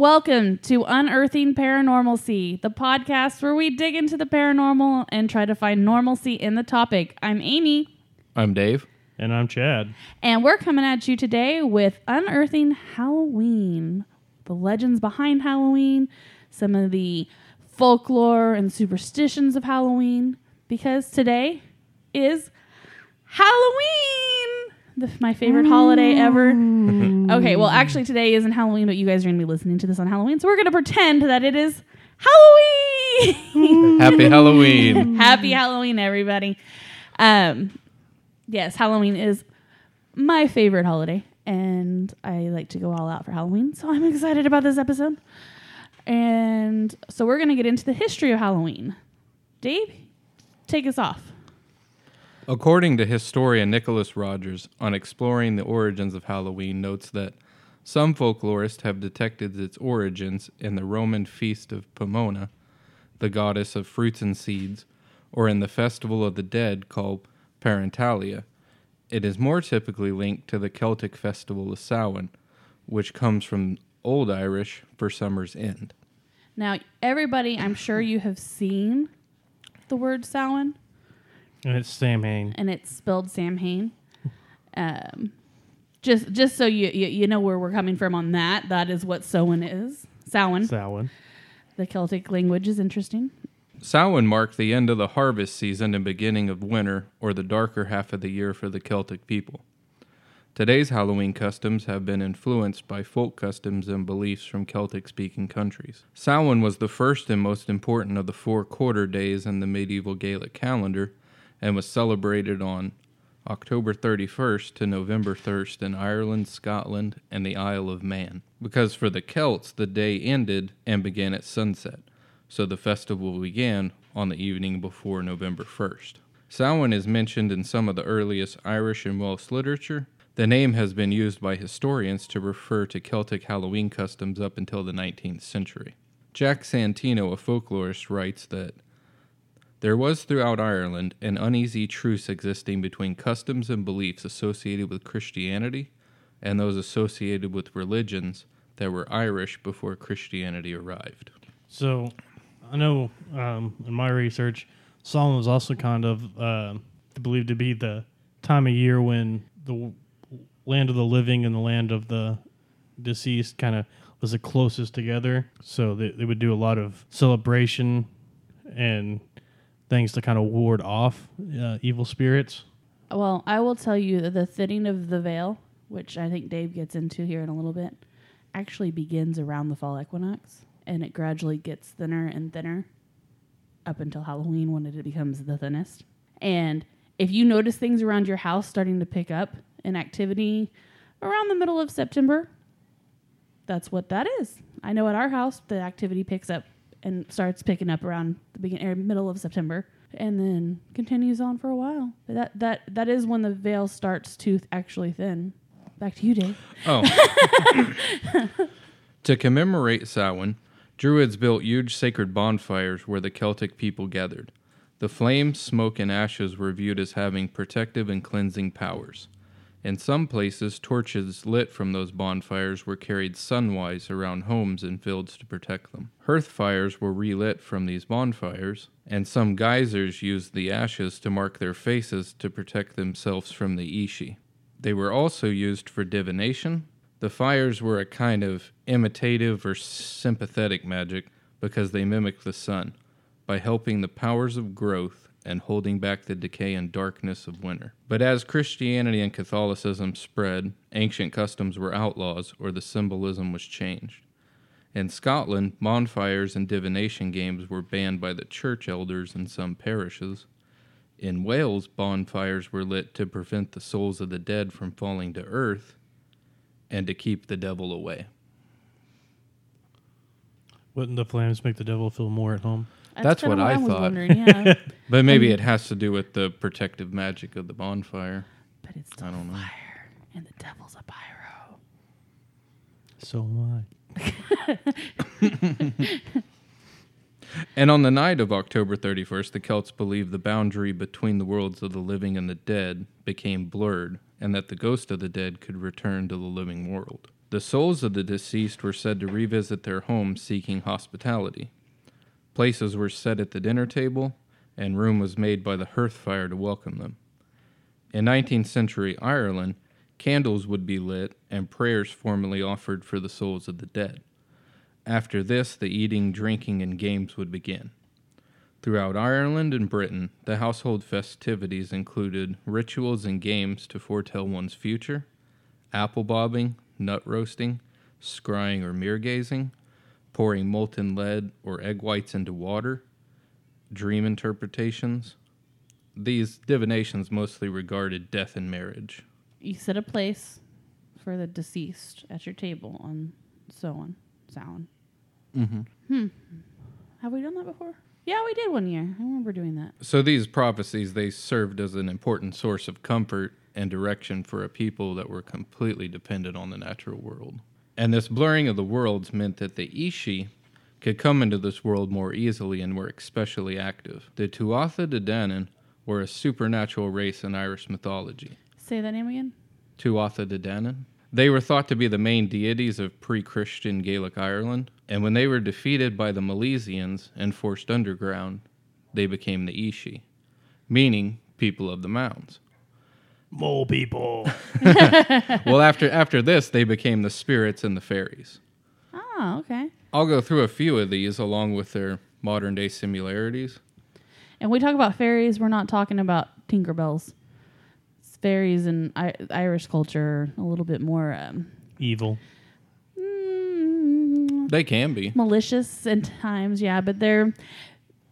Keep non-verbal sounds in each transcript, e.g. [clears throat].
Welcome to Unearthing Paranormalcy, the podcast where we dig into the paranormal and try to find normalcy in the topic. I'm Amy, I'm Dave. And I'm Chad. and we're coming at you today with Unearthing Halloween, the legends behind Halloween, some of the folklore and superstitions of Halloween, because today is Halloween, the, my favorite holiday ever. Mm. Okay, well, actually, today isn't Halloween, but you guys are going to be listening to this on Halloween, so we're going to pretend that it is Halloween. [laughs] Happy Halloween. Happy Halloween, everybody. Um, yes, Halloween is my favorite holiday, and I like to go all out for Halloween, so I'm excited about this episode. And so we're going to get into the history of Halloween. Dave, take us off. According to historian Nicholas Rogers, on exploring the origins of Halloween, notes that some folklorists have detected its origins in the Roman feast of Pomona, the goddess of fruits and seeds, or in the festival of the dead called Parentalia. It is more typically linked to the Celtic festival of Samhain, which comes from Old Irish for summer's end. Now, everybody, I'm sure you have seen the word Samhain, And it's Sam Hain. and it's spelled Samhain. Um, just just so you, you you know where we're coming from on that, that is what Samhain is. Samhain. Samhain. The Celtic language is interesting. Samhain marked the end of the harvest season and beginning of winter, or the darker half of the year for the Celtic people. Today's Halloween customs have been influenced by folk customs and beliefs from Celtic speaking countries. Samhain was the first and most important of the four quarter days in the medieval Gaelic calendar and was celebrated on October 31st to November 1st in Ireland, Scotland, and the Isle of Man. Because for the Celts, the day ended and began at sunset, so the festival began on the evening before November 1st. Samhain is mentioned in some of the earliest Irish and Welsh literature. The name has been used by historians to refer to Celtic Halloween customs up until the 19th century. Jack Santino, a folklorist, writes that there was throughout Ireland an uneasy truce existing between customs and beliefs associated with Christianity and those associated with religions that were Irish before Christianity arrived. So I know um, in my research, Samhain was also kind of uh, believed to be the time of year when the land of the living and the land of the deceased kind of was the closest together. So they, they would do a lot of celebration and things to kind of ward off uh, evil spirits. Well, I will tell you that the thinning of the veil, which I think Dave gets into here in a little bit, actually begins around the fall equinox and it gradually gets thinner and thinner up until Halloween when it becomes the thinnest. And if you notice things around your house starting to pick up in activity around the middle of September, that's what that is. I know at our house the activity picks up and starts picking up around the beginning or er, middle of September and then continues on for a while. But that that that is when the veil starts to th- actually thin. Back to you, Dave. Oh. [laughs] to commemorate Samhain, Druids built huge sacred bonfires where the Celtic people gathered. The flames, smoke, and ashes were viewed as having protective and cleansing powers. In some places, torches lit from those bonfires were carried sunwise around homes and fields to protect them. Hearth fires were relit from these bonfires, and some guisers used the ashes to mark their faces to protect themselves from the Ishi. They were also used for divination. The fires were a kind of imitative or sympathetic magic because they mimicked the sun by helping the powers of growth and holding back the decay and darkness of winter. But as Christianity and Catholicism spread, ancient customs were outlaws or the symbolism was changed. In Scotland, bonfires and divination games were banned by the church elders in some parishes. In Wales, bonfires were lit to prevent the souls of the dead from falling to earth and to keep the devil away. Wouldn't the flames make the devil feel more at home? That's kinda what I was thought. wondering, yeah, [laughs] But maybe it has to do with the protective magic of the bonfire. but it's still I don't know. fire, and the devil's a pyro. So am I. And on the night of October 31st, the Celts believed the boundary between the worlds of the living and the dead became blurred, and that the ghost of the dead could return to the living world. The souls of the deceased were said to revisit their homes seeking hospitality. Places were set at the dinner table, and room was made by the hearth fire to welcome them. In 19th century Ireland, candles would be lit and prayers formally offered for the souls of the dead. After this, the eating, drinking, and games would begin. Throughout Ireland and Britain, the household festivities included rituals and games to foretell one's future, apple bobbing, nut roasting, scrying or mirror gazing, pouring molten lead or egg whites into water, dream interpretations. These divinations mostly regarded death and marriage. You set a place for the deceased at your table and so on, so on. Mm-hmm. Hmm. Have we done that before? Yeah, we did one year. I remember doing that. So these prophecies they served as an important source of comfort and direction for a people that were completely dependent on the natural world. And this blurring of the worlds meant that the Ishi could come into this world more easily and were especially active. The Tuatha De Danann were a supernatural race in Irish mythology. Say that name again. Tuatha De Danann. They were thought to be the main deities of pre Christian Gaelic Ireland, and when they were defeated by the Milesians and forced underground, they became the Ishi, meaning people of the mounds. Mole people. [laughs] well, after after this, they became the spirits and the fairies. Oh, okay. I'll go through a few of these along with their modern day similarities. And we talk about fairies. We're not talking about Tinkerbells. Fairies in I- Irish culture a little bit more um, Evil. mm, They can be. malicious at times. Yeah, but they're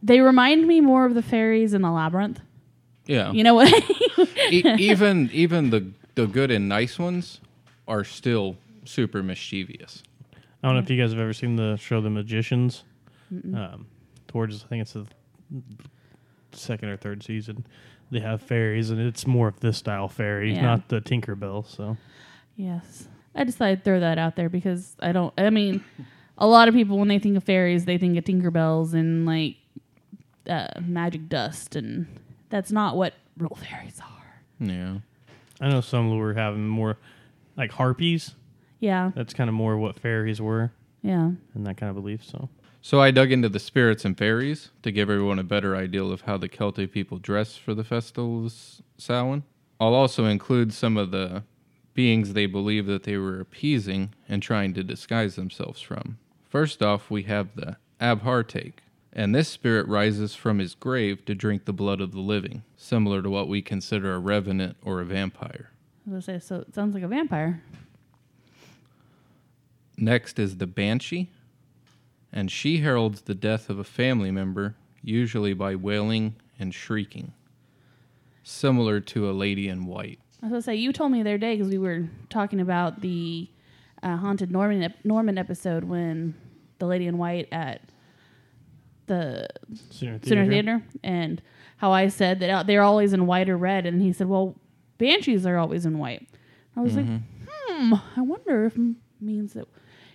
they remind me more of the fairies in the labyrinth. Yeah. You know what? E- [laughs] even even the the good and nice ones are still super mischievous. I don't know if you guys have ever seen the show The Magicians. Um, towards I think it's the second or third season, they have fairies, and it's more of this style fairy, Yeah. not the Tinkerbell. So yes, I decided to throw that out there because I don't. I mean, a lot of people when they think of fairies, they think of Tinkerbells and like uh, magic dust, and that's not what real fairies are. Yeah. I know some were having more like harpies. Yeah, That's kind of more what fairies were yeah. and that kind of belief. So So I dug into the spirits and fairies to give everyone a better idea of how the Celtic people dress for the festival of Samhain. I'll also include some of the beings they believe that they were appeasing and trying to disguise themselves from. First off, we have the Abhartach, and this spirit rises from his grave to drink the blood of the living, similar to what we consider a revenant or a vampire. I was gonna say, so it sounds like a vampire. Next is the Banshee, and she heralds the death of a family member, usually by wailing and shrieking, similar to a lady in white. I was gonna say, you told me the other day because we were talking about the uh, haunted Norman ep- Norman episode when the lady in white at the Center Center Theater, and how I said that uh, they're always in white or red, and he said, "Well, banshees are always in white." I was like, "Hmm, I wonder if it means that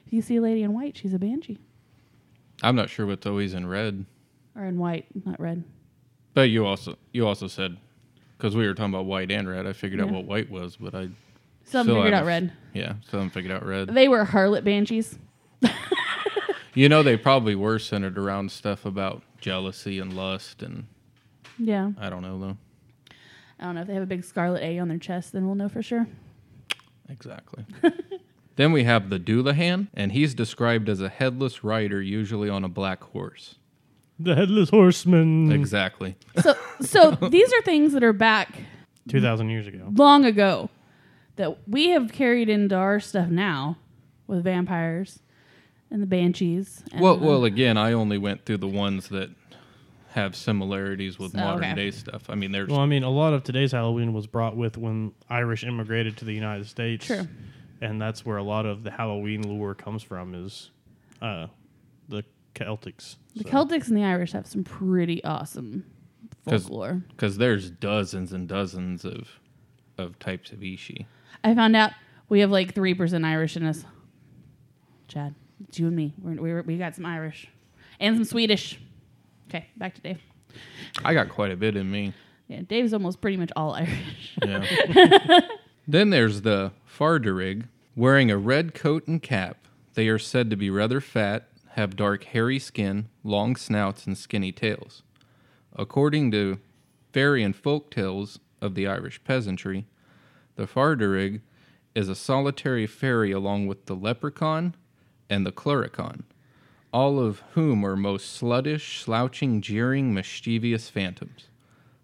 if you see a lady in white, she's a banshee, I'm not sure what's always in red, or in white, not red." but you also you also said because we were talking about white and red. I figured out what white was, but I Some Still figured out haven't- red. yeah, still haven't figured out red. They were harlot banshees. [laughs] You know, they probably were centered around stuff about jealousy and lust, and Yeah, I don't know though I don't know if they have a big scarlet A on their chest, then we'll know for sure. exactly. [laughs] then we have the Dullahan, and he's described as a headless rider, usually on a black horse. The Headless Horseman. Exactly. So, so [laughs] these are things that are back 2,000 years ago. long ago that we have carried into our stuff now with vampires and the banshees. And Well, the- well, again, I only went through the ones that have similarities with So, modern okay. day stuff. I mean, there's Well, I mean, a lot of today's Halloween was brought with when Irish immigrated to the United States. True. And that's where a lot of the Halloween lore comes from is uh, the Celtics. the So- Celtics and the Irish have some pretty awesome folklore. because there's dozens and dozens of of types of ishi. I found out we have like three percent Irish in us. Chad, it's you and me. We're, we're, we got some Irish and some Swedish. Okay, back to Dave. I got quite a bit in me. Yeah, Dave's almost pretty much all Irish. Yeah. [laughs] then there's the Far Darrig, Wearing a red coat and cap, they are said to be rather fat, have dark hairy skin, long snouts, and skinny tails. According to fairy and folk tales of the Irish peasantry, the Far Darrig is a solitary fairy along with the leprechaun and the clurichaun, all of whom are most sluttish, slouching, jeering, mischievous phantoms.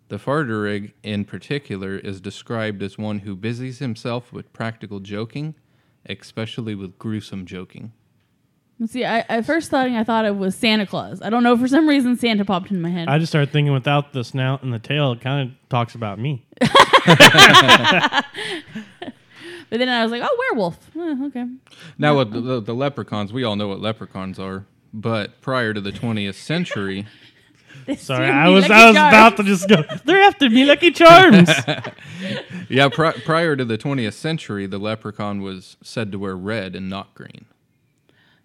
The Far Darrig, in particular, is described as one who busies himself with practical joking, especially with gruesome joking. See, I, I first thought I thought it was Santa Claus. I don't know for some reason Santa popped in my head. I just started thinking without the snout and the tail, it kind of talks about me. [laughs] [laughs] but then I was like, oh, werewolf. Eh, okay. Now, with the, the, the leprechauns, we all know what leprechauns are, but prior to the 20th century, [laughs] This Sorry, year I be was Lucky I was Charms. about to just go. They're after me, Lucky [laughs] Charms. [laughs] yeah, pri- prior to the 20th century, the leprechaun was said to wear red and not green.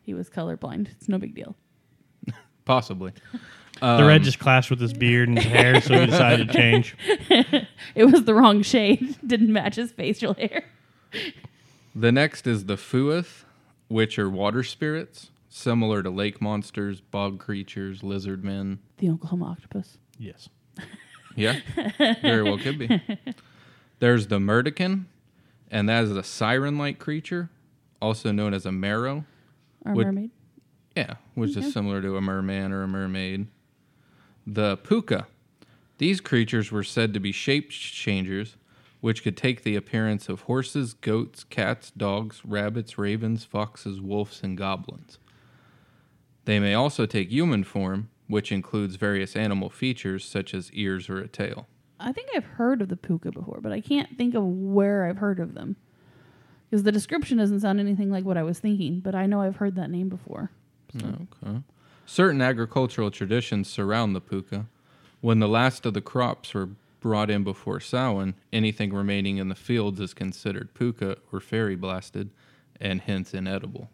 He was colorblind. It's no big deal. Possibly. the red just clashed with his beard and his hair, so he decided to change. It was the wrong shade. Didn't match his facial hair. The next is the Fuath, which are water spirits, similar to lake monsters, bog creatures, lizard men. The Oklahoma octopus. Yes. Yeah, very well could be. [laughs] There's the Murdican, and that is a siren like creature, also known as a merrow. Our Would- mermaid. Yeah, which is similar to a merman or a mermaid. The puka. These creatures were said to be shape changers, which could take the appearance of horses, goats, cats, dogs, rabbits, ravens, foxes, wolves, and goblins. They may also take human form, which includes various animal features such as ears or a tail. I think I've heard of the puka before, but I can't think of where I've heard of them. Because the description doesn't sound anything like what I was thinking, but I know I've heard that name before. Okay. Certain agricultural traditions surround the puka. When the last of the crops were brought in before Samhain, anything remaining in the fields is considered puka or fairy blasted, and hence inedible.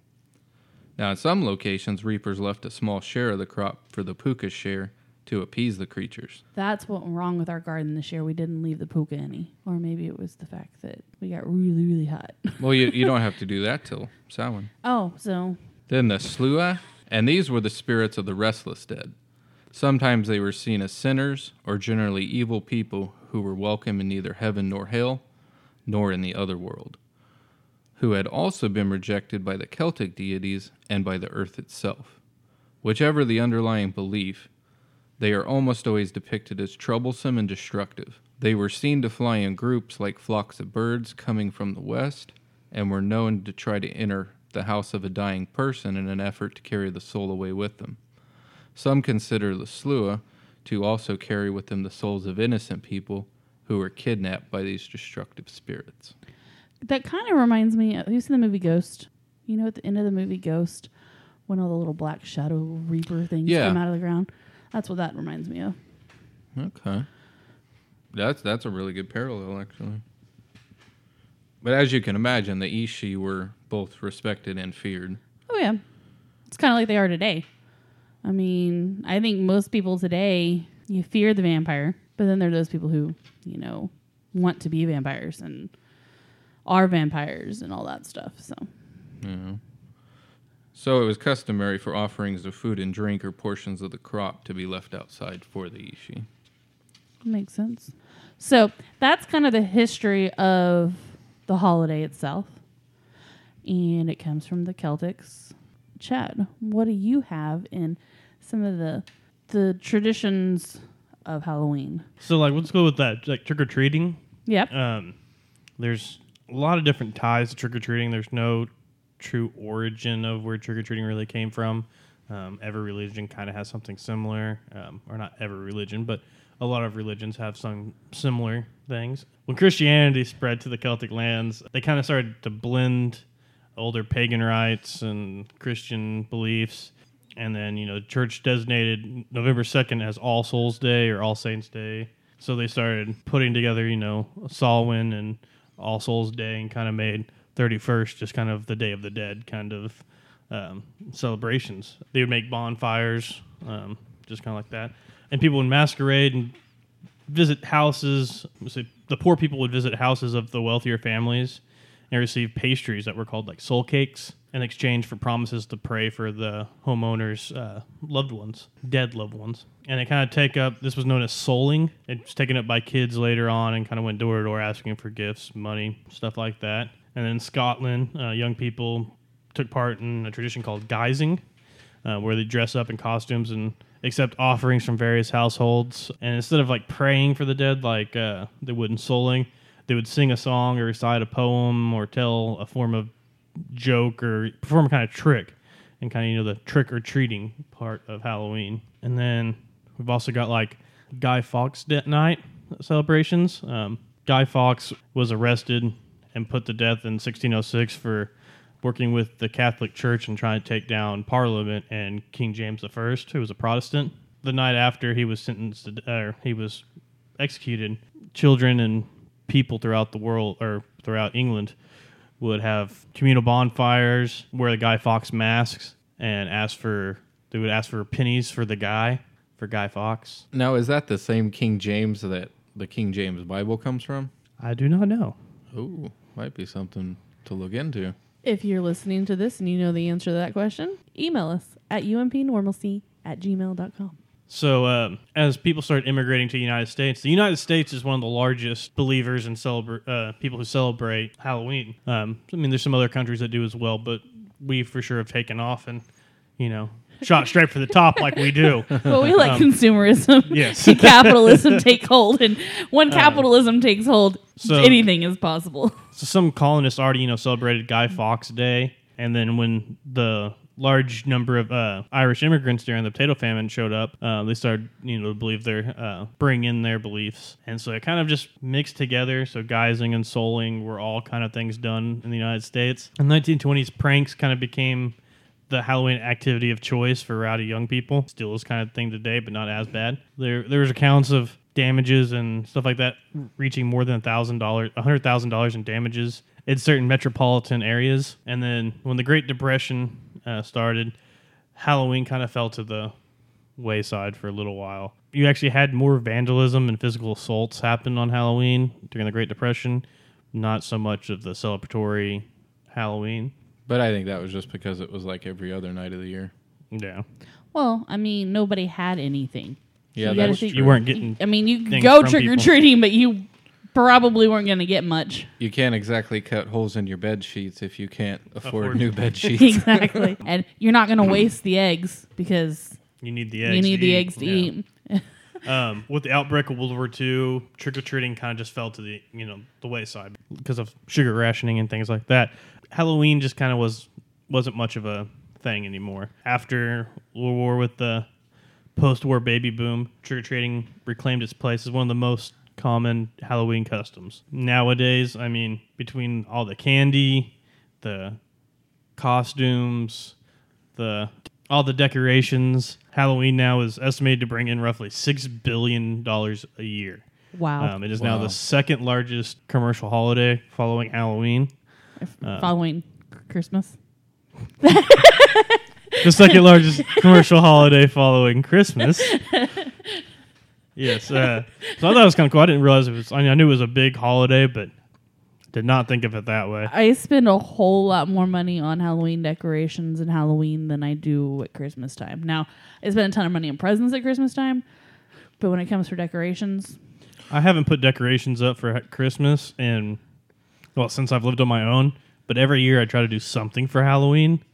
Now, in some locations, reapers left a small share of the crop for the puka's share to appease the creatures. That's what went wrong with our garden this year. We didn't leave the puka any. Or maybe it was the fact that we got really, really hot. [laughs] Well, you, you don't have to do that till Samhain. oh, so Then the Sluagh, and these were the spirits of the restless dead. Sometimes they were seen as sinners or generally evil people who were welcome in neither heaven nor hell, nor in the other world, who had also been rejected by the Celtic deities and by the earth itself. Whichever the underlying belief, they are almost always depicted as troublesome and destructive. They were seen to fly in groups like flocks of birds coming from the west, and were known to try to enter the house of a dying person in an effort to carry the soul away with them. Some consider the Sluagh to also carry with them the souls of innocent people who were kidnapped by these destructive spirits. that kind of reminds me. Have you seen the movie Ghost? You know, at the end of the movie Ghost, when all the little black shadow reaper things Yeah. come out of the ground. That's what that reminds me of. Okay. That's that's a really good parallel actually. But as you can imagine, the Ishi were both respected and feared. Oh yeah, it's kind of like they are today. I mean, I think most people today you fear the vampire, but then there are those people who you know want to be vampires and are vampires and all that stuff. So Yeah. So it was customary for offerings of food and drink or portions of the crop to be left outside for the Ishi. makes sense. So that's kind of the history of the holiday itself, and it comes from the Celtics. Chad, what do you have in some of the the traditions of Halloween? So, like, let's go with that, like trick or treating. Yep. Um, there's a lot of different ties to trick or treating. There's no true origin of where trick or treating really came from. Um, every religion kind of has something similar, um, or not every religion, but a lot of religions have some similar things. When Christianity spread to the Celtic lands, they kind of started to blend older pagan rites and Christian beliefs. And then, you know, the church designated November 2nd as All Souls Day or All Saints Day. So they started putting together, you know, Samhain and All Souls Day and kind of made 31st just kind of the Day of the Dead kind of um, celebrations. They would make bonfires, um, just kind of like that. And people would masquerade and visit houses. The poor people would visit houses of the wealthier families and received pastries that were called like soul cakes in exchange for promises to pray for the homeowners' uh, loved ones, dead loved ones. And it kind of take up. This was known as souling. It's taken up by kids later on, and kind of went door to door asking for gifts, money, stuff like that. And then in Scotland, uh, young people took part in a tradition called guising, uh, where they dress up in costumes and accept offerings from various households. And instead of like praying for the dead, like uh, they would in souling, they would sing a song or recite a poem or tell a form of joke or perform a kind of trick and kind of you know the trick or treating part of Halloween. And then we've also got like Guy Fawkes night celebrations. Um, Guy Fawkes was arrested and put to death in 1606 for working with the Catholic Church and trying to take down Parliament and King James I, who was a Protestant. The night after he was sentenced, or he was executed, children and people throughout the world or throughout England would have communal bonfires, wear the Guy Fawkes masks, and ask for they would ask for pennies for the guy for Guy Fawkes. Now, is that the same King James that the King James Bible comes from? I do not know. Ooh, might be something to look into. If you're listening to this and you know the answer to that question, email us at unpnormalcy at gmail.com. So, uh, as people started immigrating to the United States, the United States is one of the largest believers and celebrate uh, people who celebrate Halloween. Um, I mean, there's some other countries that do as well, but we for sure have taken off and, you know, shot straight for the top like we do. [laughs] Well, we let consumerism yes. and [laughs] capitalism [laughs] take hold. And when capitalism takes hold, so- anything is possible. So some colonists already, you know, celebrated Guy Fawkes Day, and then when the large number of uh, Irish immigrants during the potato famine showed up, uh, they started, you know, to believe their uh, bring in their beliefs, and so it kind of just mixed together. So guising and souling were all kind of things done in the United States. In the 1920s, pranks kind of became the Halloween activity of choice for rowdy young people. Still is kind of thing today, but not as bad. There, there was accounts of damages and stuff like that reaching more than a thousand dollars, a hundred thousand dollars in damages in certain metropolitan areas. And then when the Great Depression uh, started, Halloween kind of fell to the wayside for a little while. You actually had more vandalism and physical assaults happen on Halloween during the Great Depression, not so much of the celebratory Halloween. But I think that was just because it was like every other night of the year. Yeah. Well, I mean, nobody had anything. Yeah, you gotta that's You weren't getting I mean, you could go trick or treating, but you probably weren't going to get much. You can't exactly cut holes in your bed sheets if you can't afford, Afford- new bed [laughs] sheets. exactly. [laughs] and you're not going to waste the eggs because you need the eggs. you need to the eat. eggs to Yeah. eat. [laughs] Um, with the outbreak of World War II, trick or treating kind of just fell to the you know the wayside because of sugar rationing and things like that. Halloween just kind of was wasn't much of a thing anymore. After World War, with the post-war baby boom, trick or treating reclaimed its place as one of the most common Halloween customs. Nowadays, I mean, between all the candy, the costumes, the all the decorations. Halloween now is estimated to bring in roughly six billion dollars a year. Wow. Um, it is now the second largest commercial holiday following Halloween. Following Christmas. [laughs] The second largest commercial holiday following Christmas. [laughs] Yes, uh, so I thought it was kind of cool. I didn't realize it was. I, mean, I knew it was a big holiday, but did not think of it that way. I spend a whole lot more money on Halloween decorations and Halloween than I do at Christmas time. Now, I spend a ton of money on presents at Christmas time, but when it comes for decorations, I haven't put decorations up for Christmas and well since I've lived on my own. But every year I try to do something for Halloween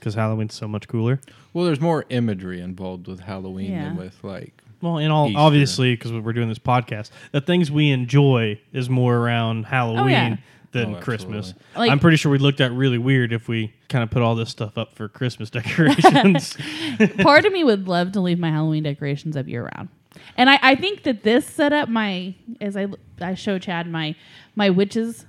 because Halloween's so much cooler. Well, there's more imagery involved with Halloween Yeah. than with like. Well, and all Easter. obviously because we're doing this podcast, the things we enjoy is more around Halloween Oh, yeah. than Oh, Christmas. absolutely. Like- I'm pretty sure we looked at really weird if we kind of put all this stuff up for Christmas [laughs] decorations. [laughs] part of me would love to leave my Halloween decorations up year round. And I, I think that this setup, my as I I show Chad my my witches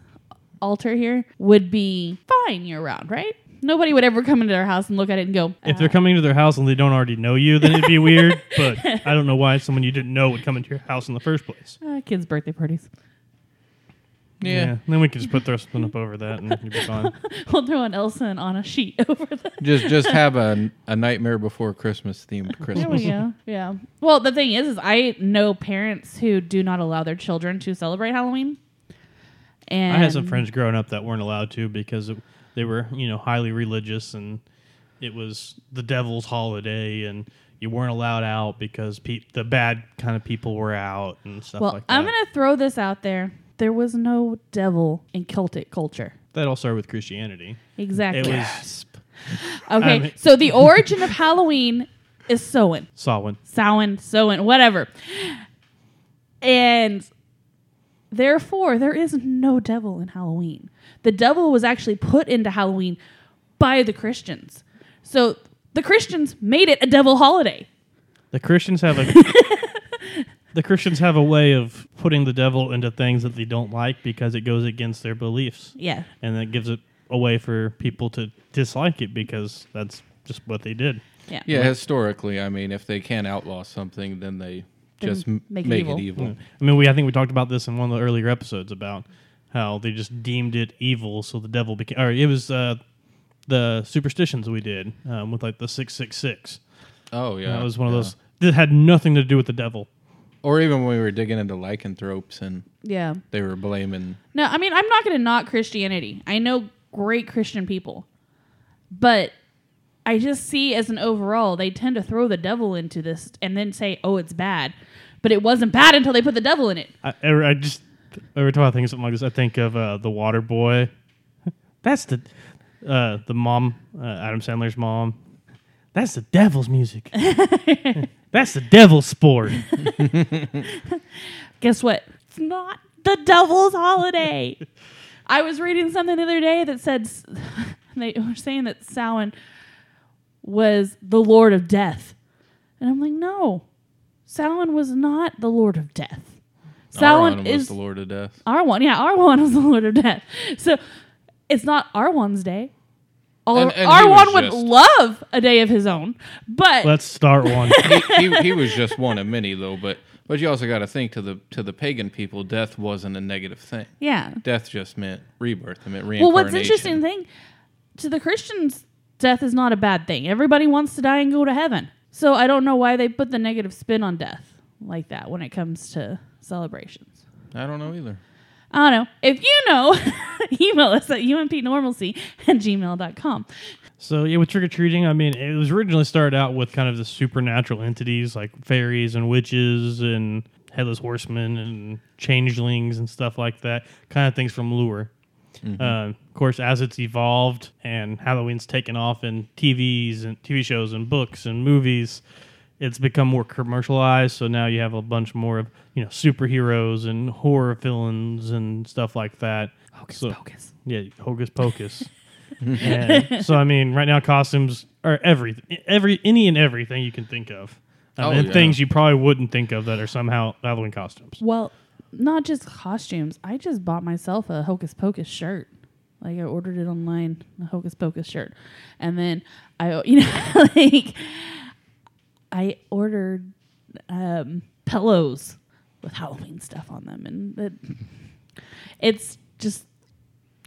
altar here would be fine year round, right? Nobody would ever come into their house and look at it and go, if "Uh, they're coming to their house and they don't already know you, then it'd be [laughs] weird. But I don't know why someone you didn't know would come into your house in the first place. uh, kids' birthday parties. Yeah. Then we can just put throw something up over that and you'll be fine. [laughs] we'll throw an Elsa and on a sheet [laughs] over that. Just just have a, a Nightmare Before Christmas themed There Christmas. we go. Yeah. Well, the thing is, is I know parents who do not allow their children to celebrate Halloween, And I had some friends growing up that weren't allowed to because it, they were, you know, highly religious and it was the devil's holiday and you weren't allowed out because pe- the bad kind of people were out and stuff Well, like that. I'm going to throw this out there. There was no devil in Celtic culture. that all started with Christianity. Exactly. It was okay, I mean- so the origin of Halloween is Samhain. Samhain. Samhain, Samhain, whatever. And therefore, there is no devil in Halloween. The devil was actually put into Halloween by the Christians. So the Christians made it a devil holiday. The Christians have a [laughs] The Christians have a way of putting the devil into things that they don't like because it goes against their beliefs. Yeah. And that gives it a way for people to dislike it because that's just what they did. Yeah. Yeah, historically, I mean, if they can't outlaw something, then they Then just m- make make, it it evil. evil. I mean, we I think we talked about this in one of the earlier episodes about how they just deemed it evil, so the devil became. Or it was uh, the superstitions we did um, with like the six six six. Oh yeah, That was one of yeah. those that had nothing to do with the devil. Or even when we were digging into lycanthropes and Yeah. they were blaming. No, I mean, I'm not going to knock Christianity. I know great Christian people. But I just see as an overall, they tend to throw the devil into this and then say, oh, it's bad. But it wasn't bad until they put the devil in it. I, I just every time I think of something like this, I think of uh, the Water Boy. [laughs] That's the uh, the mom, uh, Adam Sandler's mom. That's the devil's music. [laughs] That's the devil's sport. [laughs] Guess what? It's not the devil's holiday. I was reading something the other day that said they were saying that Samhain was the Lord of Death. And I'm like, no. Samhain was not the Lord of Death. Samhain Sauron was is the Lord of Death. Arawn. Yeah, Arawn is [laughs] the Lord of Death. So it's not Arawn's day. All, And- and he Arawn would just- love a day of his own. But Let's start one. [laughs] he, he, he was just one of many though, but but you also got to think to the to the pagan people, death wasn't a negative thing. yeah. Death just meant rebirth. It meant Well, what's interesting thing to the Christians, death is not a bad thing. Everybody wants to die and go to heaven. So I don't know why they put the negative spin on death like that when it comes to celebrations. I don't know either. I don't know. If you know, [laughs] email us at unpnormalcy at gmail.com. So yeah, with trick or treating, I mean, it was originally started out with kind of the supernatural entities like fairies and witches and headless horsemen and changelings and stuff like that, kind of things from lure. Uh, of course, as it's evolved and Halloween's taken off in TVs and TV shows and books and movies, it's become more commercialized. So now you have a bunch more of you know superheroes and horror villains and stuff like that. Hocus So- pocus. Yeah, hocus pocus. [laughs] and so I mean, right now costumes are every every any and everything you can think of, um, Oh, and yeah. things you probably wouldn't think of that are somehow Halloween costumes. Well, not just costumes. I just bought myself a Hocus Pocus shirt. Like I ordered it online, a Hocus Pocus shirt, and then I, [laughs] you know, like I ordered um, pillows with Halloween stuff on them, and it, it's just,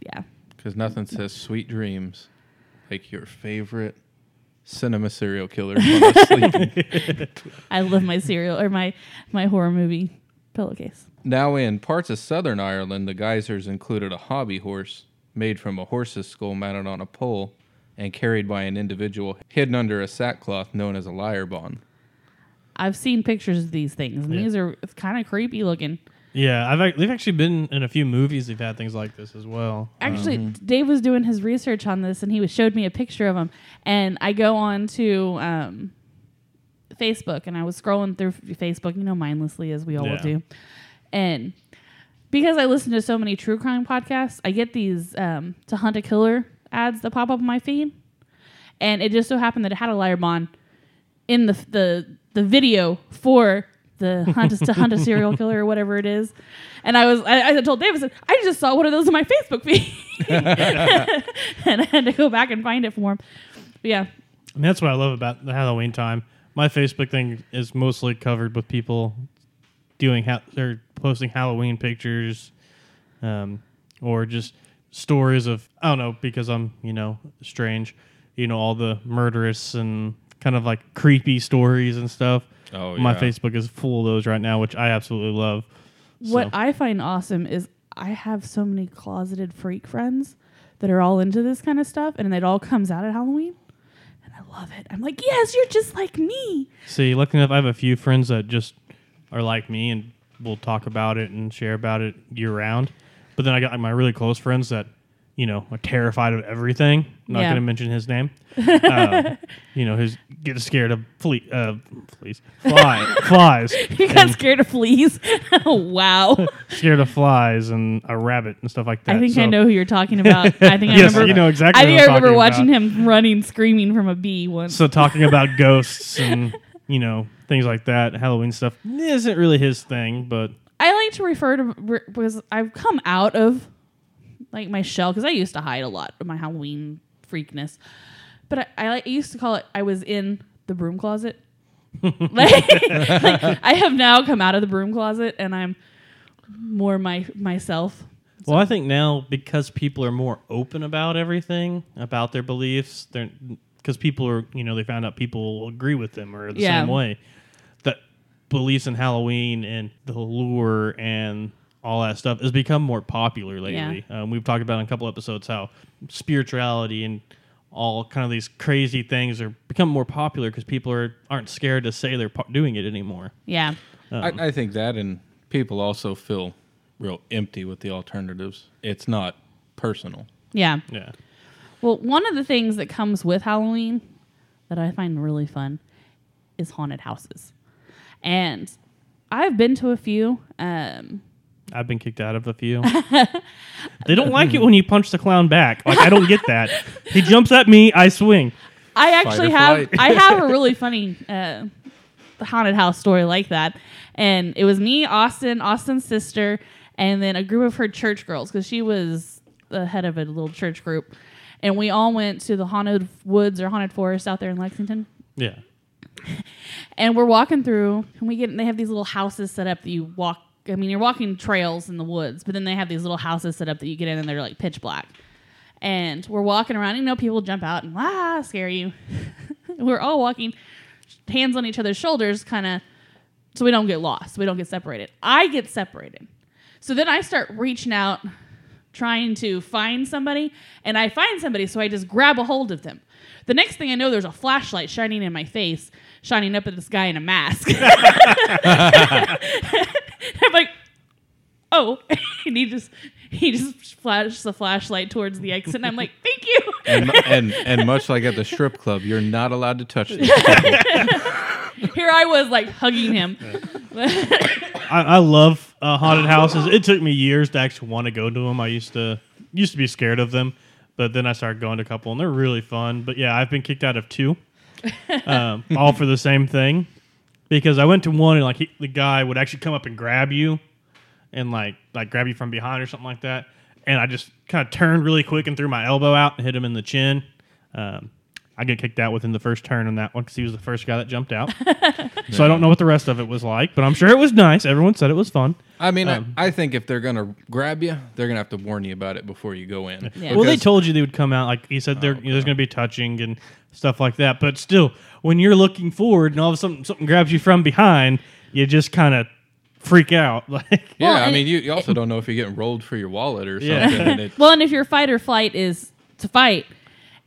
yeah, Because nothing says sweet dreams like your favorite cinema serial killer [laughs] I. I love my cereal or my my horror movie pillowcase. Now, in parts of southern Ireland, the guisers included a hobby horse made from a horse's skull mounted on a pole and carried by an individual hidden under a sackcloth known as a Láir Bhán. I've seen pictures of these things, and Yeah. these are it's kind of creepy looking. Yeah, I've they've actually been in a few movies. They've had things like this as well. Actually, Uh-huh. Dave was doing his research on this, and he was showed me a picture of him. And I go on to um, Facebook, and I was scrolling through Facebook, you know, mindlessly as we all Yeah. do. And because I listen to so many true crime podcasts, I get these um, to hunt a killer ads that pop up on my feed, and it just so happened that it had a liar bond in the the the video for the hunt to hunt a serial [laughs] killer or whatever it is. And I was I, I told Dave I said I just saw one of those in my Facebook feed, [laughs] and I had to go back and find it for him. But yeah, mean, that's what I love about the Halloween time. My Facebook thing is mostly covered with people doing ha- they're posting Halloween pictures, um, or just stories of I don't know because I'm you know strange, you know all the murderous and kind of like creepy stories and stuff. Oh, My. Facebook is full of those right now, which I absolutely love. what So- I find awesome is I have so many closeted freak friends that are all into this kind of stuff, and it all comes out at Halloween, and I love it. I'm like, yes, you're just like me. See, lucky enough, I have a few friends that just are like me and we'll talk about it and share about it year round. But then I got like, my really close friends that, you know, are terrified of everything. I'm not Yeah. going to mention his name. [laughs] uh, you know, who's get scared of flea, uh, fleas, fly, [laughs] flies, You got and scared of fleas. [laughs] wow. scared of flies and a rabbit and stuff like that. I think I So- know who you're talking about. I think I Yes, remember. you know exactly. I what think I'm remember talking watching about. him running, screaming from a bee once. So talking about ghosts and you know things like that, Halloween stuff isn't really his thing, but I like to refer to because I've come out of like my shell because I used to hide a lot of my Halloween freakness, but I, I, I used to call it I was in the broom closet. [laughs] like, [laughs] like, I have now come out of the broom closet and I'm more my myself. Well, I think now because people are more open about everything, about their beliefs, they're because people are, you know, they found out people agree with them or the Yeah. same way. That beliefs in Halloween and the lure and all that stuff has become more popular lately. Um, we've talked about in a couple episodes how spirituality and all kind of these crazy things are become more popular because people are aren't scared to say they're pa- doing it anymore. Yeah. Um, I, I think that, and people also feel real empty with the alternatives. It's not personal. Yeah. Yeah. Well, one of the things that comes with Halloween that I find really fun is haunted houses. And I've been to a few. Um, I've been kicked out of a few. [laughs] they don't like it when you punch the clown back. Like I don't get that. He [laughs] jumps at me, I swing. I actually have. I have a really [laughs] funny uh, haunted house story like that, and it was me, Austin, Austin's sister, and then a group of her church girls because she was the head of a little church group, and we all went to the haunted woods or haunted forest out there in Lexington. Yeah. [laughs] and we're walking through and we get and they have these little houses set up that you walk i mean you're walking trails in the woods but then they have these little houses set up that you get in and they're like pitch black. And we're walking around and, you know people jump out and ah scare you. [laughs] We're all walking hands on each other's shoulders kind of so we don't get lost. We don't get separated. I get separated. So then i start reaching out trying to find somebody and I find somebody so I just grab a hold of them. The next thing I know there's a flashlight shining in my face, shining up at this guy in a mask. [laughs] [laughs] I'm like, "Oh." and he just [laughs] he just flashes the flashlight towards the exit and I'm like, "Thank you." And, [laughs] and and much like at the strip club, you're not allowed to touch these. [laughs] Here I was like hugging him. I, I love uh, haunted houses. It took me years to actually want to go to them. I used to used to be scared of them, but then I started going to a couple, and they're really fun. But yeah, I've been kicked out of two, um, all for the same thing, because I went to one and like he, the guy would actually come up and grab you, and like like grab you from behind or something like that, and I just kind of turned really quick and threw my elbow out and hit him in the chin. Um, I get kicked out within the first turn on that one because he was the first guy that jumped out. [laughs] so I don't know what the rest of it was like, but I'm sure it was nice. Everyone said it was fun. I mean, Um, I, I think if they're gonna grab you, they're gonna have to warn you about it before you go in. Yeah. Well, they told you they would come out. Like he said, there, you know, there's going to be touching and stuff like that. But still, when you're looking forward and all of a sudden something grabs you from behind, you just kind of freak out. [laughs] Like, Yeah, Well, I mean, you, you also don't know if you're getting rolled for your wallet or something. Yeah. and [laughs] it, Well, and if your fight or flight is to fight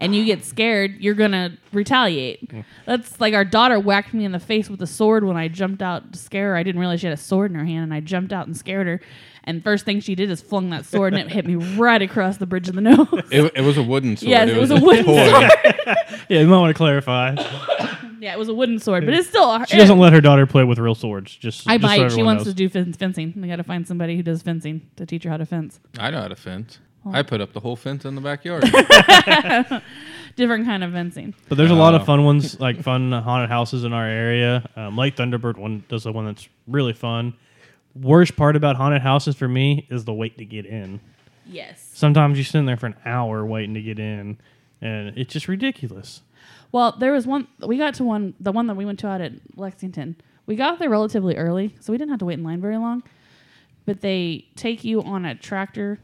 and you get scared, you're going to retaliate. That's like our daughter whacked me in the face with a sword when I jumped out to scare her. I didn't realize she had a sword in her hand and I jumped out and scared her. And first thing she did is flung that sword and it hit me [laughs] right across the bridge of the nose. it, it was a wooden sword. Yes, it was a wooden toy. yeah, you might want to clarify. Yeah, it was a wooden sword, but it's still. She doesn't let her daughter play with real swords. Just I just so might. she wants knows. to do fen- fencing. We got to find somebody who does fencing to teach her how to fence. I know how to fence. I put up the whole fence in the backyard. [laughs] [laughs] Different kind of fencing. But there's a lot Oh. of fun ones, like fun haunted houses in our area. Um, Lake Thunderbird one does the one that's really fun. Worst part about haunted houses for me is the wait to get in. Yes. Sometimes you sit in there for an hour waiting to get in, and it's just ridiculous. Well, there was one. We got to one. The one that we went to out at Lexington. We got there relatively early, so we didn't have to wait in line very long. But they take you on a tractor,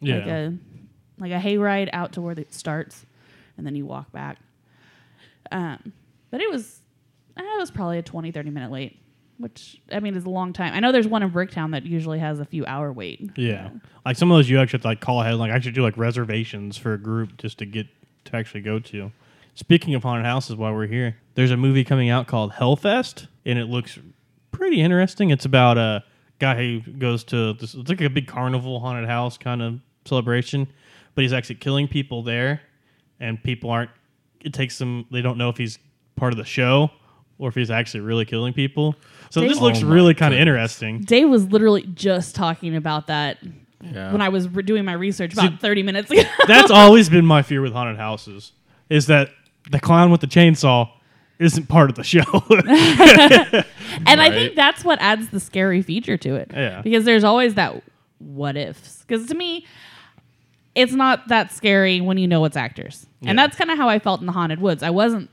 Yeah, like a like a hayride out to where it starts, and then you walk back. Um, but it was, eh, it was probably a 20, 30 minute wait. which I mean is a long time. I know there's one in Bricktown that usually has a few hour wait. Yeah. Like some of those you actually have to like call ahead, like I actually do like reservations for a group just to get to actually go to. Speaking of haunted houses while we're here, there's a movie coming out called Hellfest and it looks pretty interesting. It's about a guy who goes to this it's like a big carnival haunted house kind of celebration, but he's actually killing people there and people aren't it takes them they don't know if he's part of the show or if he's actually really killing people. So this oh looks Oh really kind of interesting. Dave was literally just talking about that Yeah. when I was re- doing my research about 30 minutes ago. That's [laughs] always been my fear with haunted houses is that the clown with the chainsaw isn't part of the show. [laughs] [laughs] and I think that's what adds the scary feature to it. Yeah. Because there's always that what ifs. Because to me, it's not that scary when you know it's actors. And that's kind of how I felt in the Haunted Woods. I wasn't,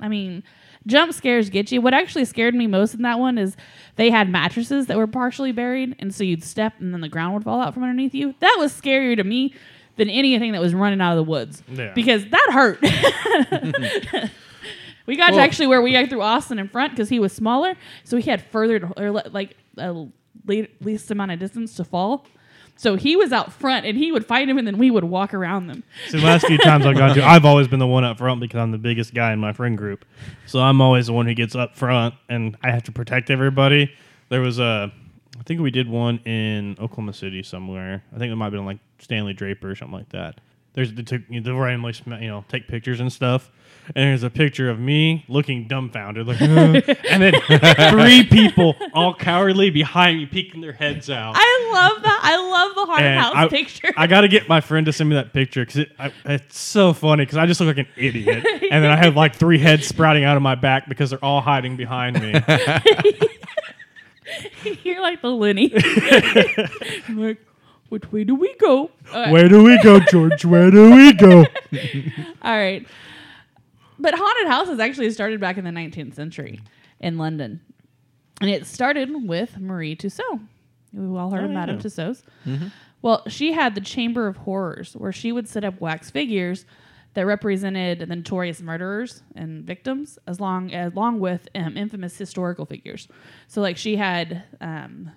I mean, jump scares get you. What actually scared me most in that one is they had mattresses that were partially buried. And so you'd step and then the ground would fall out from underneath you. That was scarier to me than anything that was running out of the woods. Yeah. Because that hurt. [laughs] We got to actually where we got through Austin in front because he was smaller, so he had further to, or like a least amount of distance to fall. So he was out front, and he would fight him, and then we would walk around them. so the last few [laughs] times I've gone to, I've always been the one up front because I'm the biggest guy in my friend group. So I'm always the one who gets up front, and I have to protect everybody. There was a, I think we did one in Oklahoma City somewhere. I think it might have been like Stanley Draper or something like that. There's they took they randomly you know take pictures and stuff, and there's a picture of me looking dumbfounded, like, "Uh," [laughs] and then three [laughs] people all cowardly behind me, peeking their heads out. I love that. I love the haunted And house I, picture. I got to get my friend to send me that picture because it, I- it's so funny because I just look like an idiot, [laughs] and then I have like three heads sprouting out of my back because they're all hiding behind me. You're like the Lenny. I'm like, which way do we go? Where do we go, [laughs] George? Where do we go? [laughs] All right. But haunted houses actually started back in the 19th century in London. And it started with Marie Tussaud. We've all heard Oh, of Madame yeah. Tussauds. Well, she had the Chamber of Horrors, where she would set up wax figures that represented the notorious murderers and victims, as long along with um, infamous historical figures. So, like she had um,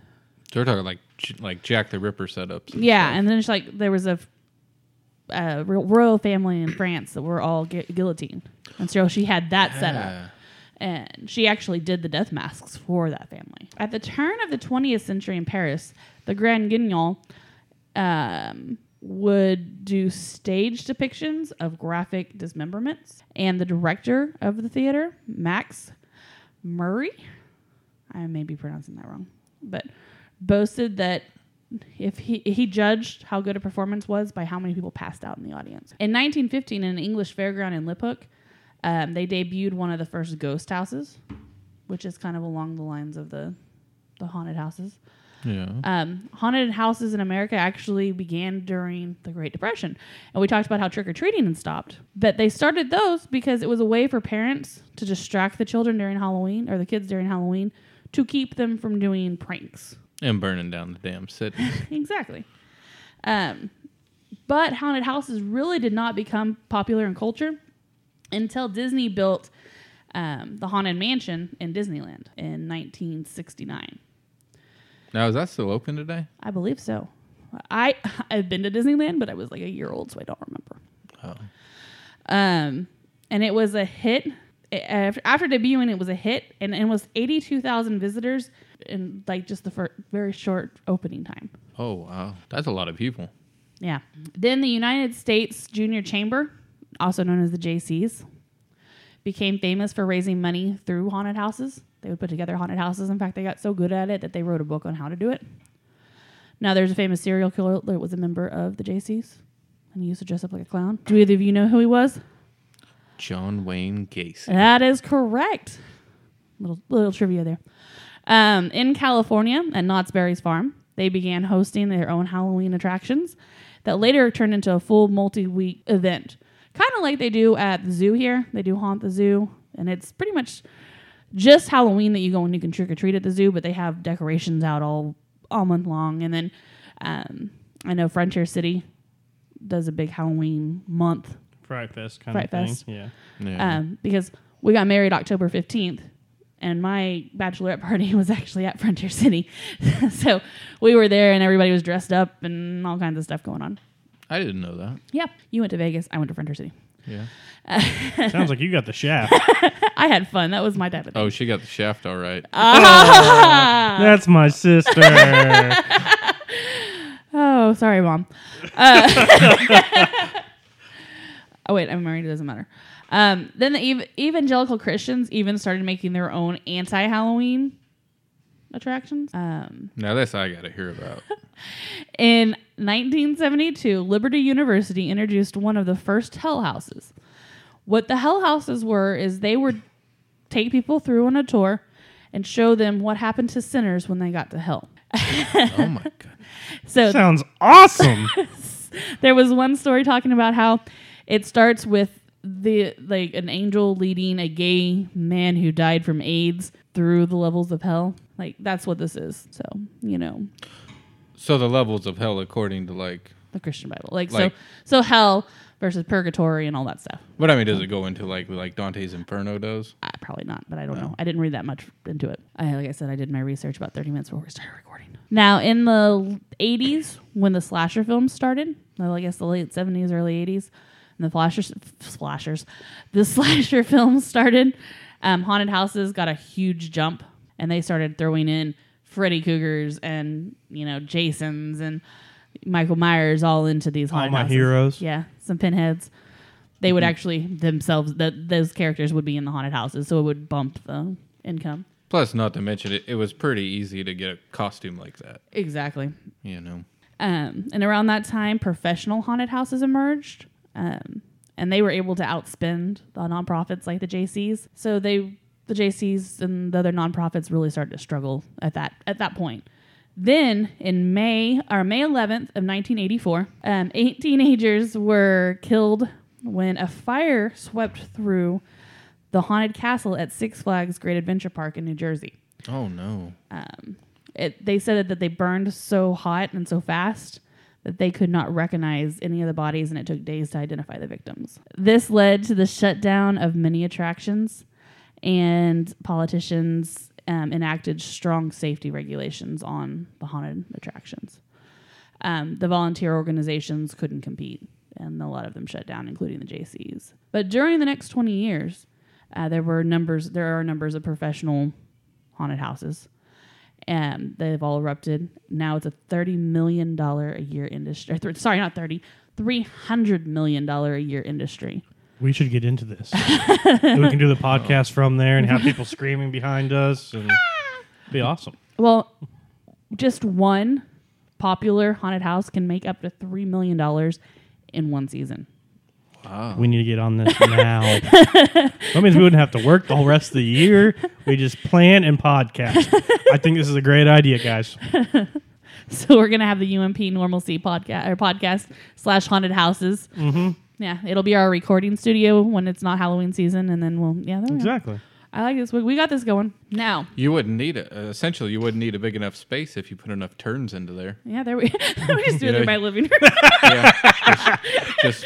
We're talking like like Jack the Ripper setups. and yeah, stuff. and then it's like there was a, a royal family in France that were all gu- guillotined, and so she had that set up, and she actually did the death masks for that family. At the turn of the 20th century in Paris, the Grand Guignol um, would do stage depictions of graphic dismemberments, and the director of the theater, Max Maurey, I may be pronouncing that wrong, but boasted that if he he judged how good a performance was by how many people passed out in the audience. In 1915, in an English fairground in Liphook, um, they debuted one of the first ghost houses, which is kind of along the lines of the the haunted houses. Yeah. Um, haunted houses in America actually began during the Great Depression. And we talked about how trick or treating had stopped. But they started those because it was a way for parents to distract the children during Halloween or the kids during Halloween to keep them from doing pranks. And burning down the damn city. [laughs] exactly. Um, but haunted houses really did not become popular in culture until Disney built um, the Haunted Mansion in Disneyland in 1969. now is that still open today? I believe so. I [laughs] I've been to Disneyland, but I was like a year old, so I don't remember. Oh. Um, and it was a hit. It- after, after debuting, it was a hit, and it was eighty-two thousand visitors in like just the very short opening time. Oh wow, that's a lot of people. Yeah. Then the United States Junior Chamber, also known as the Jaycees, became famous for raising money through haunted houses. They would put together haunted houses. In fact, they got so good at it that they wrote a book on how to do it. Now, there's a famous serial killer that was a member of the Jaycees, and he used to dress up like a clown. Do either of you know who he was? John Wayne Gacy. That is correct. Little little trivia there. Um, in California, at Knott's Berry's farm, they began hosting their own Halloween attractions that later turned into a full multi-week event, kind of like they do at the zoo here. They do haunt the zoo, and it's pretty much just Halloween that you go and you can trick or treat at the zoo, but they have decorations out all all month long. And then um, I know Frontier City does a big Halloween month Fright Fest kind Fright of thing. Fest. Yeah. Yeah. um, because we got married October 15th and my bachelorette party [laughs] was actually at Frontier City. [laughs] so we were there, and everybody was dressed up and all kinds of stuff going on. I didn't know that. Yeah, you went to Vegas. I went to Frontier City. Yeah. [laughs] Sounds like you got the shaft. I had fun. That was my type of thing. Oh, she got the shaft all right. That's my sister. Oh, sorry, mom. Uh, oh wait, I'm married. It doesn't matter. Um, then the ev- evangelical Christians even started making their own anti-Halloween attractions. Um, Now this I got to hear about. [laughs] in 1972, Liberty University introduced one of the first hell houses. What the hell houses were is they would take people through on a tour and show them what happened to sinners when they got to hell. oh my [laughs] god. So Sounds awesome. [laughs] there was one story talking about how it starts with the like an angel leading a gay man who died from AIDS through the levels of hell. Like that's what this is. So, you know, So the levels of hell according to like the Christian Bible. Like, Like- so so hell versus purgatory and all that stuff. But I mean does it go into like like Dante's Inferno does? Uh, probably not, but I don't know. I didn't read that much into it. I, like I said, I did my research about 30 minutes before we started recording. Now, in the 80s, when the slasher films started, well, I guess the late 70s, early 80s, and the flashers, slashers, the [laughs] slasher films started, um, haunted houses got a huge jump, and they started throwing in Freddy Kruegers and you know Jasons and Michael Myers all into these haunted All haunted my houses. heroes. Yeah, some pinheads. They would actually themselves that those characters would be in the haunted houses, so it would bump the income. Plus, not to mention it, it was pretty easy to get a costume like that. Exactly. You know. Um, and around that time, professional haunted houses emerged, um, and they were able to outspend the nonprofits like the Jaycees. So they, the Jaycees and the other nonprofits, really started to struggle at that at that point. Then in May or May 11th of 1984, um, eight teenagers were killed when a fire swept through the haunted castle at Six Flags Great Adventure Park in New Jersey Oh no. it, they said that they burned so hot and so fast that they could not recognize any of the bodies and it took days to identify the victims. This led to the shutdown of many attractions and politicians um, enacted strong safety regulations on the haunted attractions. Um, the volunteer organizations couldn't compete and a lot of them shut down, including the Jaycees. But during the next 20 years, uh, there were numbers, there are numbers of professional haunted houses and they've all erupted. Now it's a thirty million dollar a year industry. Th- sorry, not thirty. Three hundred million dollar a year industry. We should get into this. we can do the podcast from there and have [laughs] people screaming behind us and be awesome. Well, just one popular haunted house can make up to three million dollars in one season. Wow. We need to get on this now. [laughs] that means we wouldn't have to work the whole rest of the year. We just plan and podcast. I think this is a great idea, guys. [laughs] So we're gonna have the Unpnormalcy podcast or podcast slash haunted houses. Mm-hmm. Yeah, it'll be our recording studio when it's not Halloween season, and then we'll yeah. There we go. Exactly. I like this. We, we got this going now. You wouldn't need it. Uh, essentially, you wouldn't need a big enough space if you put enough turns into there. Yeah, there we. [laughs] we just do it in my living room. Yeah. just just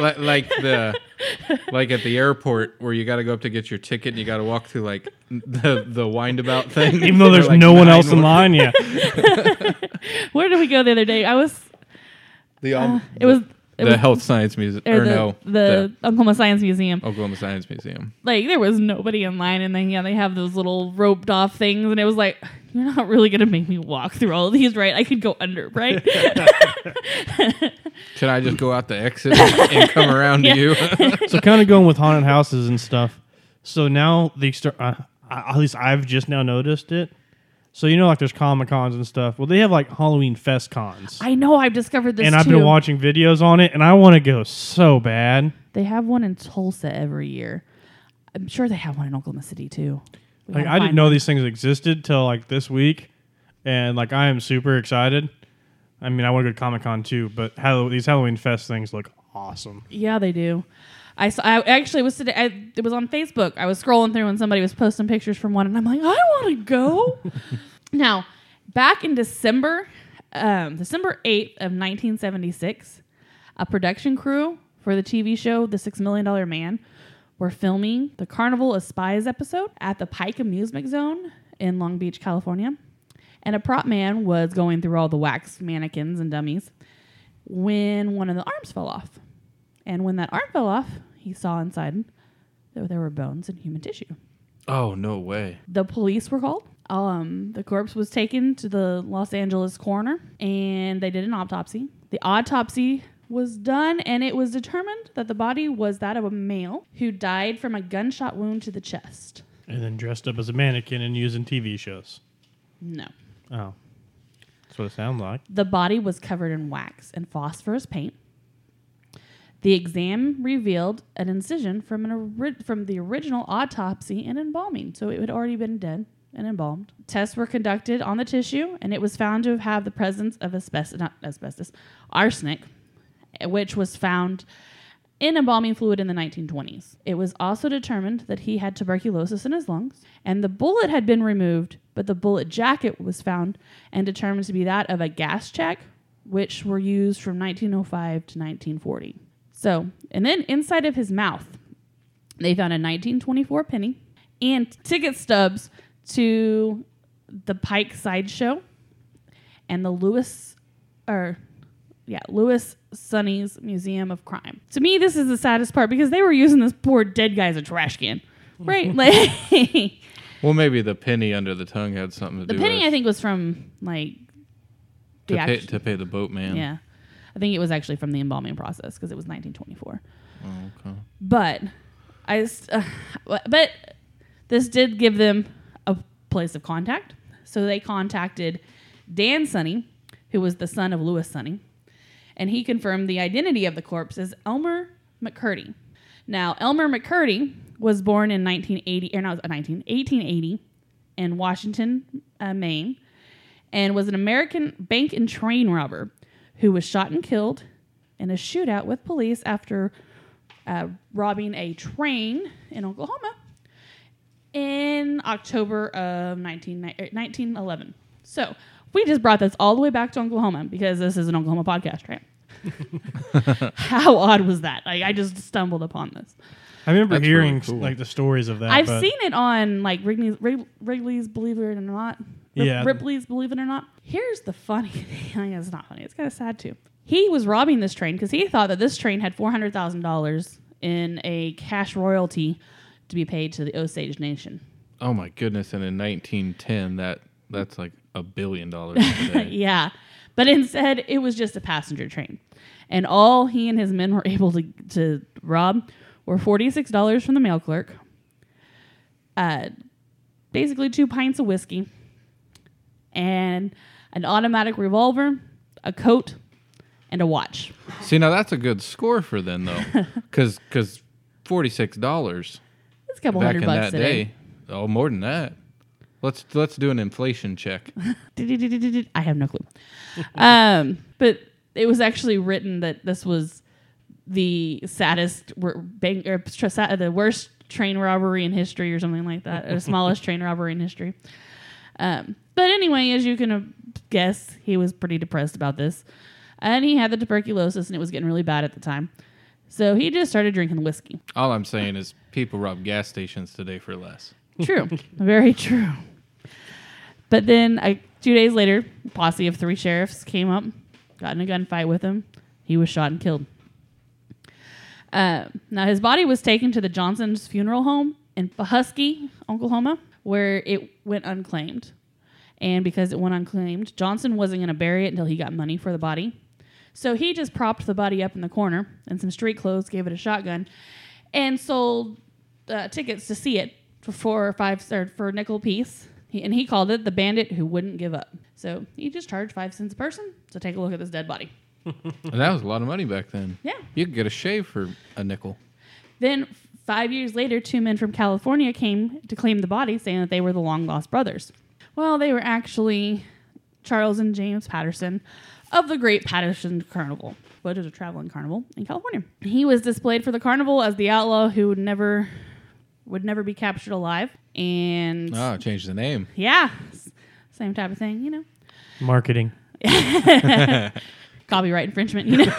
li- like the like at the airport where you got to go up to get your ticket and you got to walk through like the the windabout thing. Even though there's [laughs] like, no one else in line, yeah. [laughs] Where did we go the other day? I was. The um, It was. It the was Health Science Museum or or, the, no the, Oklahoma Science Museum. Oklahoma Science Museum. Like there was nobody in line, and then yeah, they have those little roped off things, and it was like, you're not really gonna make me walk through all of these, right? I could go under, right? [laughs] Can I just go out the exit and come around to you? [laughs] so kind of going with haunted houses and stuff. So now the uh, at least I've just now noticed it. So you know, like there's comic cons and stuff. Well, they have like Halloween fest cons, I know. I've discovered this and I've too. been watching videos on it, and I want to go so bad. They have one in Tulsa every year. I'm sure they have one in Oklahoma City too. We Like gotta I didn't find know one. these things existed till like this week, and like I am super excited. I mean, I want to go to Comic Con too, but Hall- these Halloween fest things look awesome. Yeah, they do. I saw. I actually was today. I, it was on Facebook. I was scrolling through and somebody was posting pictures from one, and I'm like, I want to go. [laughs] now, back in December, um, December eighth of 1976, a production crew for the TV show The Six Million Dollar Man were filming the Carnival of Spies episode at the Pike Amusement Zone in Long Beach, California. And a prop man was going through all the wax mannequins and dummies when one of the arms fell off. And when that arm fell off, he saw inside that there were bones and human tissue. Oh no way. The police were called. Um, the corpse was taken to the Los Angeles coroner, and they did an autopsy. The autopsy was done, and it was determined that the body was that of a male who died from a gunshot wound to the chest. And then dressed up as a mannequin and used in TV shows. No. Oh. That's what it sounds like. The body was covered in wax and phosphorus paint. The exam revealed an incision from an ori- from the original autopsy and embalming, so it had already been dead and embalmed. Tests were conducted on the tissue, and it was found to have the presence of asbestos, not asbestos, arsenic, which was found in embalming fluid in the 1920s. It was also determined that he had tuberculosis in his lungs, and the bullet had been removed, but the bullet jacket was found and determined to be that of a gas check, which were used from 1905 to 1940. So, and then inside of his mouth, they found a 1924 penny and ticket stubs to the Pike Sideshow and the Louis, or yeah, Louis Sonney's Museum of Crime. To me, this is the saddest part because they were using this poor dead guy as a trash can, right? [laughs] like Well, maybe the penny under the tongue had something to the do The penny, with I think, was from like to pay, to pay the boatman. yeah. I think it was actually from the embalming process because it was 1924. Oh, okay. But I, uh, but this did give them a place of contact. So they contacted Dan Sonney, who was the son of Louis Sonney, and he confirmed the identity of the corpse as Elmer McCurdy. Now, Elmer McCurdy was born in 1980, or no, 19, 1880 in Washington, uh, Maine, and was an American bank and train robber who was shot and killed in a shootout with police after uh, robbing a train in Oklahoma in October of 19, er, 1911. So we just brought this all the way back to Oklahoma because this is an Oklahoma podcast, right? [laughs] How odd was that? Like, I just stumbled upon this. I remember That's hearing really cool. like the stories of that. I've but seen it on like Wrigley's, Wrigley's Believe It or Not. Rip- Yeah. Ripley's Believe It or Not. Here's the funny [laughs] thing. it's not funny. It's kind of sad too. He was robbing this train because he thought that this train had four hundred thousand dollars in a cash royalty to be paid to the Osage Nation. Oh my goodness! And in 1910, that that's like a billion dollars [laughs] yeah, but instead it was just a passenger train, and all he and his men were [laughs] able to to rob were forty six dollars from the mail clerk, uh, basically two pints of whiskey, and an automatic revolver, a coat, and a watch. See, now that's a good score for them though, [laughs] because because forty six dollars It's a couple back hundred in bucks that today. day. Oh, more than that. Let's let's do an inflation check. [laughs] I have no clue. [laughs] um, but it was actually written that this was the saddest bank or the worst train robbery in history or something like that, or the smallest train robbery in history. Um, but anyway, as you can uh, guess, he was pretty depressed about this, and he had the tuberculosis, and it was getting really bad at the time. So he just started drinking whiskey. All I'm saying is people rob gas stations today for less. True. Very true. But then I, two days later, a posse of three sheriffs came up, got in a gunfight with him. He was shot and killed. Uh, now, his body was taken to the Johnson's funeral home in Pawhuska, Oklahoma, where it went unclaimed. And because it went unclaimed, Johnson wasn't going to bury it until he got money for the body. So he just propped the body up in the corner and some street clothes, gave it a shotgun, and sold uh, tickets to see it for four or five or for a nickel piece. He, and he called it the bandit who wouldn't give up. So he just charged five cents a person to take a look at this dead body. And that was a lot of money back then. Yeah. You could get a shave for a nickel. Then five years later, two men from California came to claim the body, saying that they were the long lost brothers. Well, they were actually Charles and James Patterson of the Great Patterson Carnival, which is a traveling carnival in California. He was displayed for the carnival as the outlaw who would never would never be captured alive. And Oh, changed the name. yeah, same type of thing, you know. marketing. [laughs] copyright infringement, you know.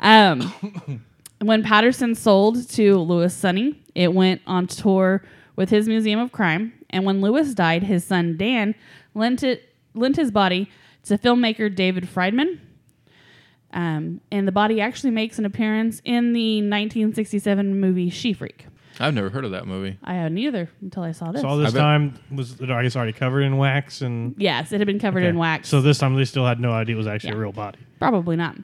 [laughs] um, when Patterson sold to Louis Sonney, it went on tour with his Museum of Crime. And when Louis died, his son Dan lent it lent his body to filmmaker David Friedman. Um, and the body actually makes an appearance in the 1967 movie She Freak. I've never heard of that movie. I hadn't either until I saw this. So all this I bet- time was I guess already covered in wax and yes, it had been covered Okay. in wax. So this time they still had no idea it was actually Yeah. a real body. Probably not.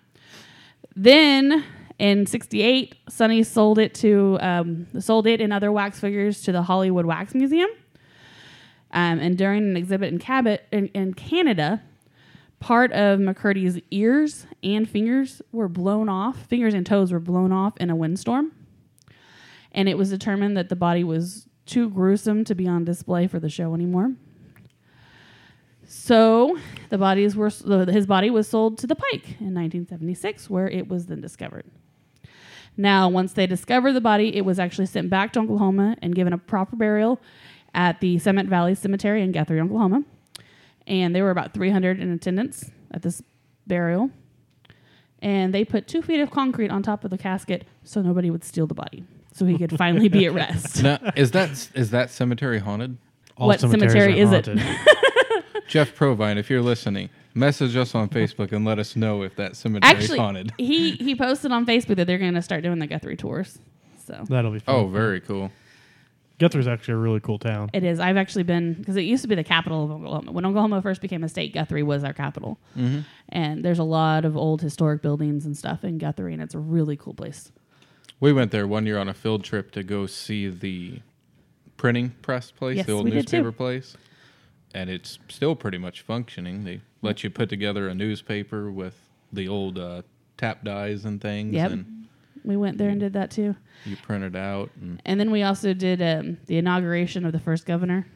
Then in '68, Sonney sold it to um, sold it and other wax figures to the Hollywood Wax Museum. Um, and during an exhibit in Cabot in, in Canada, part of McCurdy's ears and fingers were blown off. Fingers and toes were blown off in a windstorm, and it was determined that the body was too gruesome to be on display for the show anymore. So the bodies were his body was sold to the Pike in 1976, where it was then discovered. Now, once they discovered the body, it was actually sent back to Oklahoma and given a proper burial at the Summit Valley Cemetery in Guthrie, Oklahoma. And there were about 300 in attendance at this burial. And they put two feet of concrete on top of the casket so nobody would steal the body, so he could finally be at rest. Now, is that is that cemetery haunted? All What cemetery are is it? [laughs] Jeff Provine, if you're listening, message us on Facebook and let us know if that cemetery is haunted. he he posted on Facebook that they're going to start doing the Guthrie tours. So That'll be fun. Oh, very cool. Guthrie's actually a really cool town. it is. I've actually been because it used to be the capital of Oklahoma. When Oklahoma first became a state, Guthrie was our capital, Mm-hmm. and there's a lot of old historic buildings and stuff in Guthrie, and it's a really cool place. We went there one year on a field trip to go see the printing press place, Yes, the old we did too. newspaper place. And it's still pretty much functioning. They let you put together a newspaper with the old uh, tap dies and things, Yep. and We went there and did that too, you print it out. And and then we also did um, the inauguration of the first governor.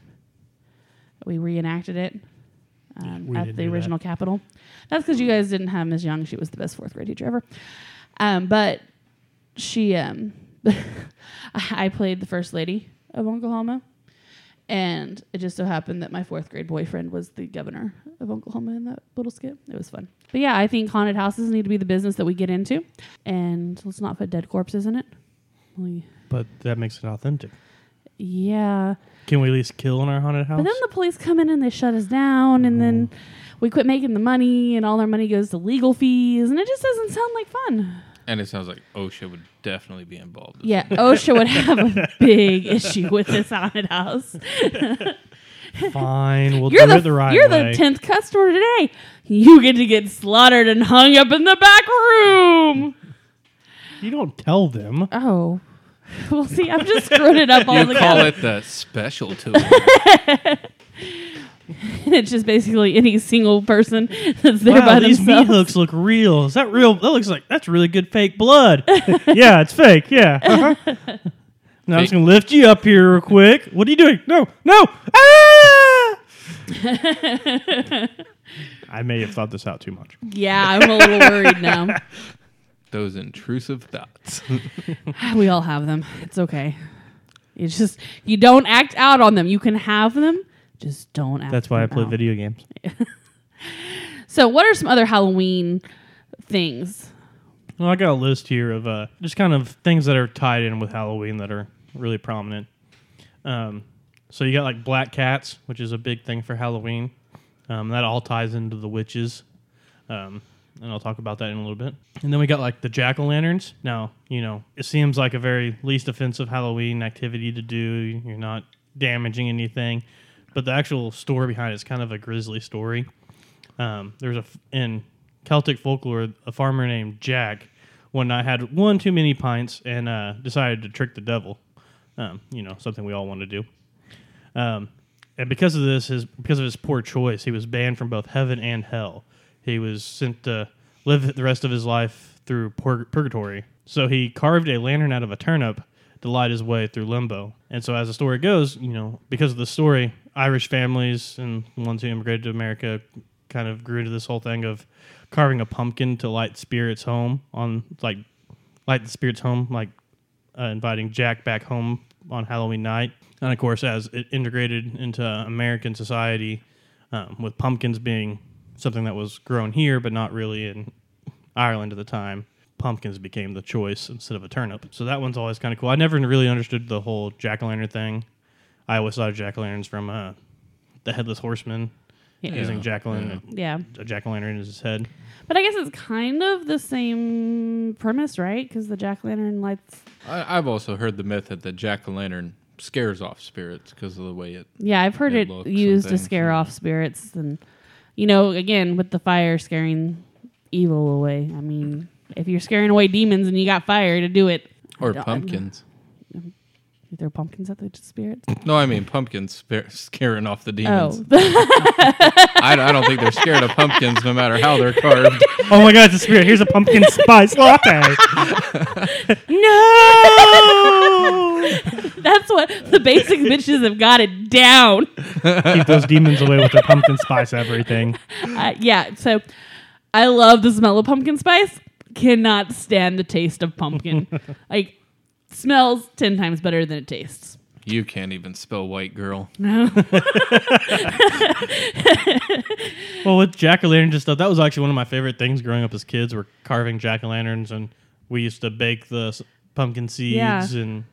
We reenacted it um, we at didn't the do that. original Capitol. That's because you guys didn't have Ms. Young. She was the best fourth grade teacher ever. Um, but she, um, [laughs] I played the first lady of Oklahoma, and it just so happened that my fourth grade boyfriend was the governor of Oklahoma in that little skit. It was fun. But yeah, I think haunted houses need to be the business that we get into, and let's not put dead corpses in it. We, But that makes it authentic. yeah, Can we at least kill in our haunted house? but then the police come in and they shut us down, and then we quit making the money, and all our money goes to legal fees, and it just doesn't sound like fun. And it sounds like OSHA would definitely be involved. Yeah, OSHA would have a [laughs] big issue with this haunted house. [laughs] Fine, we'll You're do the, it the right you're way. the tenth customer today. You get to get slaughtered and hung up in the back room. you don't tell them. Oh, well, see, I'm just screwing it up [laughs] all You call together. it the special tool. [laughs] it's just basically any single person [laughs] that's there wow, by these themselves. meat hooks look real. Is that real? That looks like that's really good fake blood. [laughs] yeah, it's fake. Yeah. Uh-huh. Now I'm just gonna lift you up here real quick. What are you doing? No, no. Ah! I may have thought this out too much. Yeah, I'm a little worried now. Those intrusive thoughts. We all have them. It's okay. It's just you don't act out on them. You can have them, just don't act. That's why I play out. video games. [laughs] So, what are some other Halloween things? Well, I got a list here of uh, just kind of things that are tied in with Halloween that are really prominent. Um, so you got like black cats, which is a big thing for Halloween. Um, that all ties into the witches, um, and I'll talk about that in a little bit. And then we got like the jack o' lanterns. Now, you know, it seems like a very least offensive Halloween activity to do. You're not damaging anything, but the actual story behind it is kind of a grisly story. Um, there's a in Celtic folklore, a farmer named Jack one night had one too many pints and uh, decided to trick the devil. Um, you know, something we all want to do. Um, and because of this, his because of his poor choice, he was banned from both heaven and hell. He was sent to live the rest of his life through pur- purgatory. So he carved a lantern out of a turnip to light his way through limbo. And so, as the story goes, you know, because of the story, Irish families and ones who immigrated to America kind of grew into this whole thing of carving a pumpkin to light spirits home on like light the spirits home, like uh, inviting Jack back home on Halloween night. And of course, as it integrated into American society, um, with pumpkins being something that was grown here but not really in Ireland at the time, pumpkins became the choice instead of a turnip. So that one's always kind of cool. I never really understood the whole jack o' lantern thing. I always thought of jack o' lanterns from uh, the headless horseman Yeah. using jack o' lantern, Yeah. a jack o' lantern as his head. But I guess it's kind of the same premise, right? Because the jack o' lantern lights. I, I've also heard the myth that the jack o' lantern scares off spirits because of the way it. Yeah, I've heard It it, used to scare off spirits, and you know, again with the fire scaring evil away. I mean, if you're scaring away demons and you got fire to do it, Or don't- pumpkins. you throw pumpkins at the spirits. No, I mean pumpkins spar- scaring off the Oh, demons. [laughs] I, I don't think they're scared of pumpkins no matter how they're carved. Oh my god, it's a spirit. Here's a pumpkin [laughs] spice latte. no! that's what the basic bitches have got it down. Keep those demons away with their pumpkin spice everything. Uh, yeah, so I love the smell of pumpkin spice. Cannot stand the taste of pumpkin. [laughs] like smells ten times better than it tastes. You can't even spell white girl. [laughs] No. well, with jack o' lantern and stuff, that was actually one of my favorite things growing up as kids. Were carving jack o' lanterns, and we used to bake the s- pumpkin seeds. Yeah. And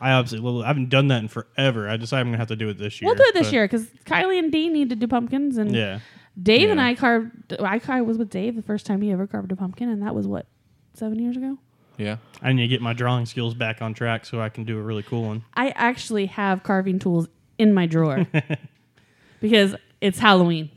I absolutely, well, I haven't done that in forever. I decided I'm gonna have to do it this year. We'll do it this but- year because Kylie and Dean need to do pumpkins, and Yeah, Dave and I carved. I, I was with Dave the first time he ever carved a pumpkin, and that was what seven years ago. Yeah. I need to get my drawing skills back on track so I can do a really cool one. I actually have carving tools in my drawer [laughs] because it's Halloween.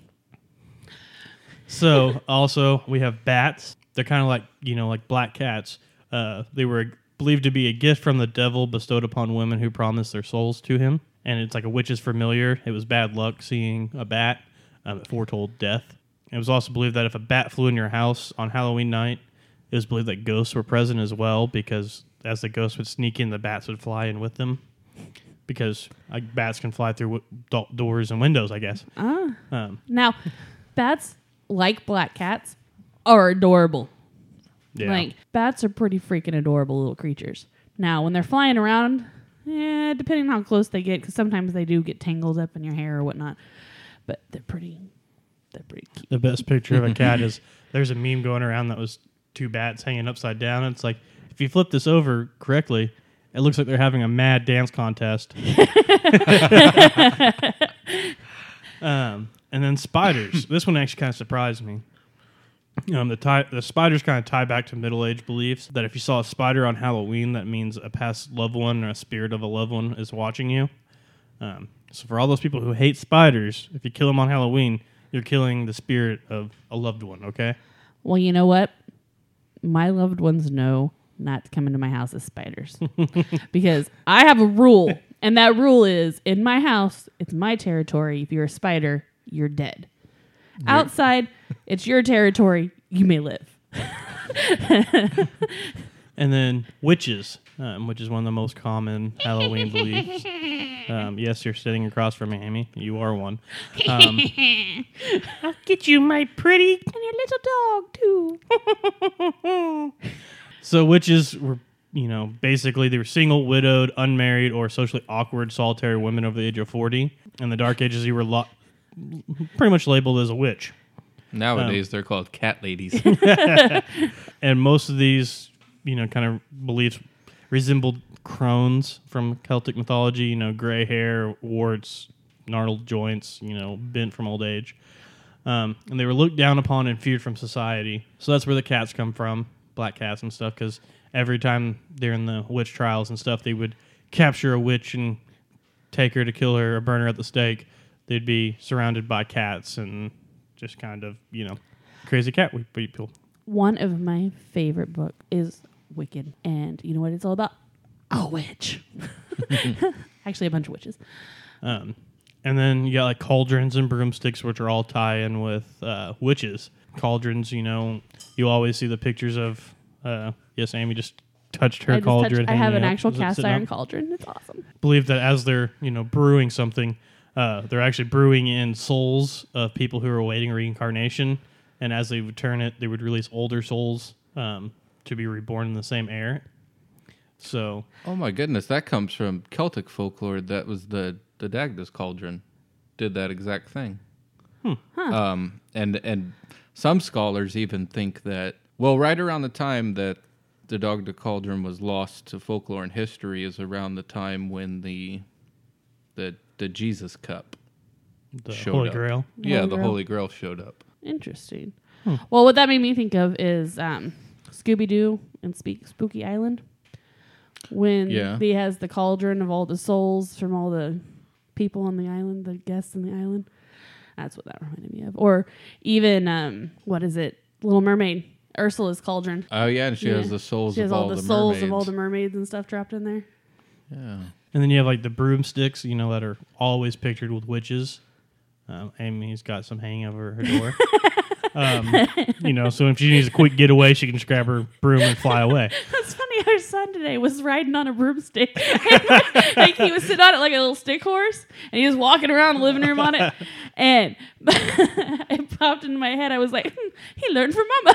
So also we have bats. They're kind of like you know like black cats. Uh, they were believed to be a gift from the devil bestowed upon women who promised their souls to him. And it's like a witch's familiar. It was bad luck seeing a bat. Um, it foretold death. It was also believed that if a bat flew in your house on Halloween night, it was believed that ghosts were present as well because as the ghosts would sneak in, the bats would fly in with them. Because like, bats can fly through w- do- doors and windows, I guess. Ah, Um, now bats like black cats are adorable. yeah. Like bats are pretty freaking adorable little creatures. Now, when they're flying around, yeah, depending on how close they get, because sometimes they do get tangled up in your hair or whatnot. But they're pretty, they're pretty cute. The best picture of a cat [laughs] is there's a meme going around that was two bats hanging upside down. It's like if you flip this over correctly, it looks like they're having a mad dance contest. [laughs] um, and then spiders. this one actually kind of surprised me. Um, the tie, the spiders kind of tie back to middle age beliefs that if you saw a spider on Halloween, that means a past loved one or a spirit of a loved one is watching you. Um, so for all those people who hate spiders, if you kill them on Halloween, you're killing the spirit of a loved one. Okay. Well, you know what? My loved ones know not to come into my house as spiders [laughs] because I have a rule, and that rule is in my house, it's my territory. If you're a spider, you're dead. Outside, it's your territory. You may live. [laughs] And then witches, um, which is one of the most common Halloween beliefs. Um, [laughs] yes, you're sitting across from me, Amy. You are one. [laughs] Um, I'll get you, my pretty. And your little dog, too. [laughs] So witches were, you know, basically they were single, widowed, unmarried, or socially awkward, solitary women over the age of 40. In the Dark Ages, you were lo- pretty much labeled as a witch. Nowadays they're called cat ladies. and most of these, you know, kind of beliefs resembled crones from Celtic mythology. You know, gray hair, warts, gnarled joints. You know, bent from old age. Um, and they were looked down upon and feared from society. So that's where the cats come from, black cats and stuff. Because every time in the witch trials and stuff, they would capture a witch and take her to kill her or burn her at the stake. They'd be surrounded by cats and just kind of, you know, crazy cat people. One of my favorite book is Wicked, and you know what it's all about? A witch. [laughs] Actually, a bunch of witches. Um, and then you got like cauldrons and broomsticks, which are all tie in with uh, witches. Cauldrons, you know, you always see the pictures of. Uh, yes, Amy just touched her I, cauldron. touched, I have an up. actual cast iron up? cauldron. It's awesome. Believe that as they're you know brewing something, uh, they're actually brewing in souls of people who are awaiting reincarnation, and as they would turn it, they would release older souls um, to be reborn in the same air. So oh my goodness, that comes from Celtic folklore. That was the the Dagda's cauldron. Did that exact thing. Um, and and some scholars even think that Well, right around the time that the Dagda Cauldron was lost to folklore and history is around the time when the the the Jesus Cup The showed Holy up. Grail. Yeah, Holy the Grail. Holy Grail showed up. Interesting. Well, what that made me think of is um, Scooby Doo and Speak Spooky Island. When Yeah. he has the cauldron of all the souls from all the people on the island, the guests on the island. That's what that reminded me of. Or even um, what is it? Little Mermaid, Ursula's cauldron. Oh yeah, and she has the souls She has of all, all, the, the, souls mermaids. of all the mermaids and stuff trapped in there. yeah. And then you have like the broomsticks, you know, that are always pictured with witches. Um, Amy's got some hanging over her door. [laughs] um, you know, so if she needs a quick getaway, she can just grab her broom and fly away. [laughs] That's funny. Our son today was riding on a broomstick. [laughs] like he was sitting on it like a little stick horse, and he was walking around the living room on it. [laughs] And it popped into my head. I was like, hmm, he learned from Mama.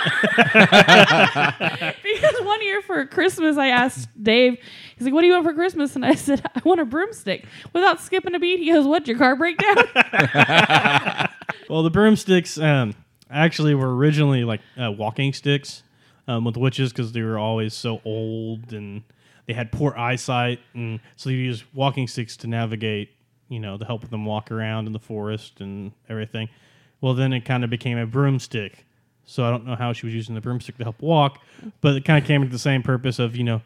because one year for Christmas, I asked Dave, he's like, "What do you want for Christmas?" And I said, "I want a broomstick." Without skipping a beat, he goes, "What? Your car break down?" Well, the broomsticks um, actually were originally like uh, walking sticks um, with witches because they were always so old and they had poor eyesight, and so you use walking sticks to navigate. You know, to help them walk around in the forest and everything. Well, then it kind of became a broomstick. So I don't know how she was using the broomstick to help walk, but it kind of came to the same purpose of you know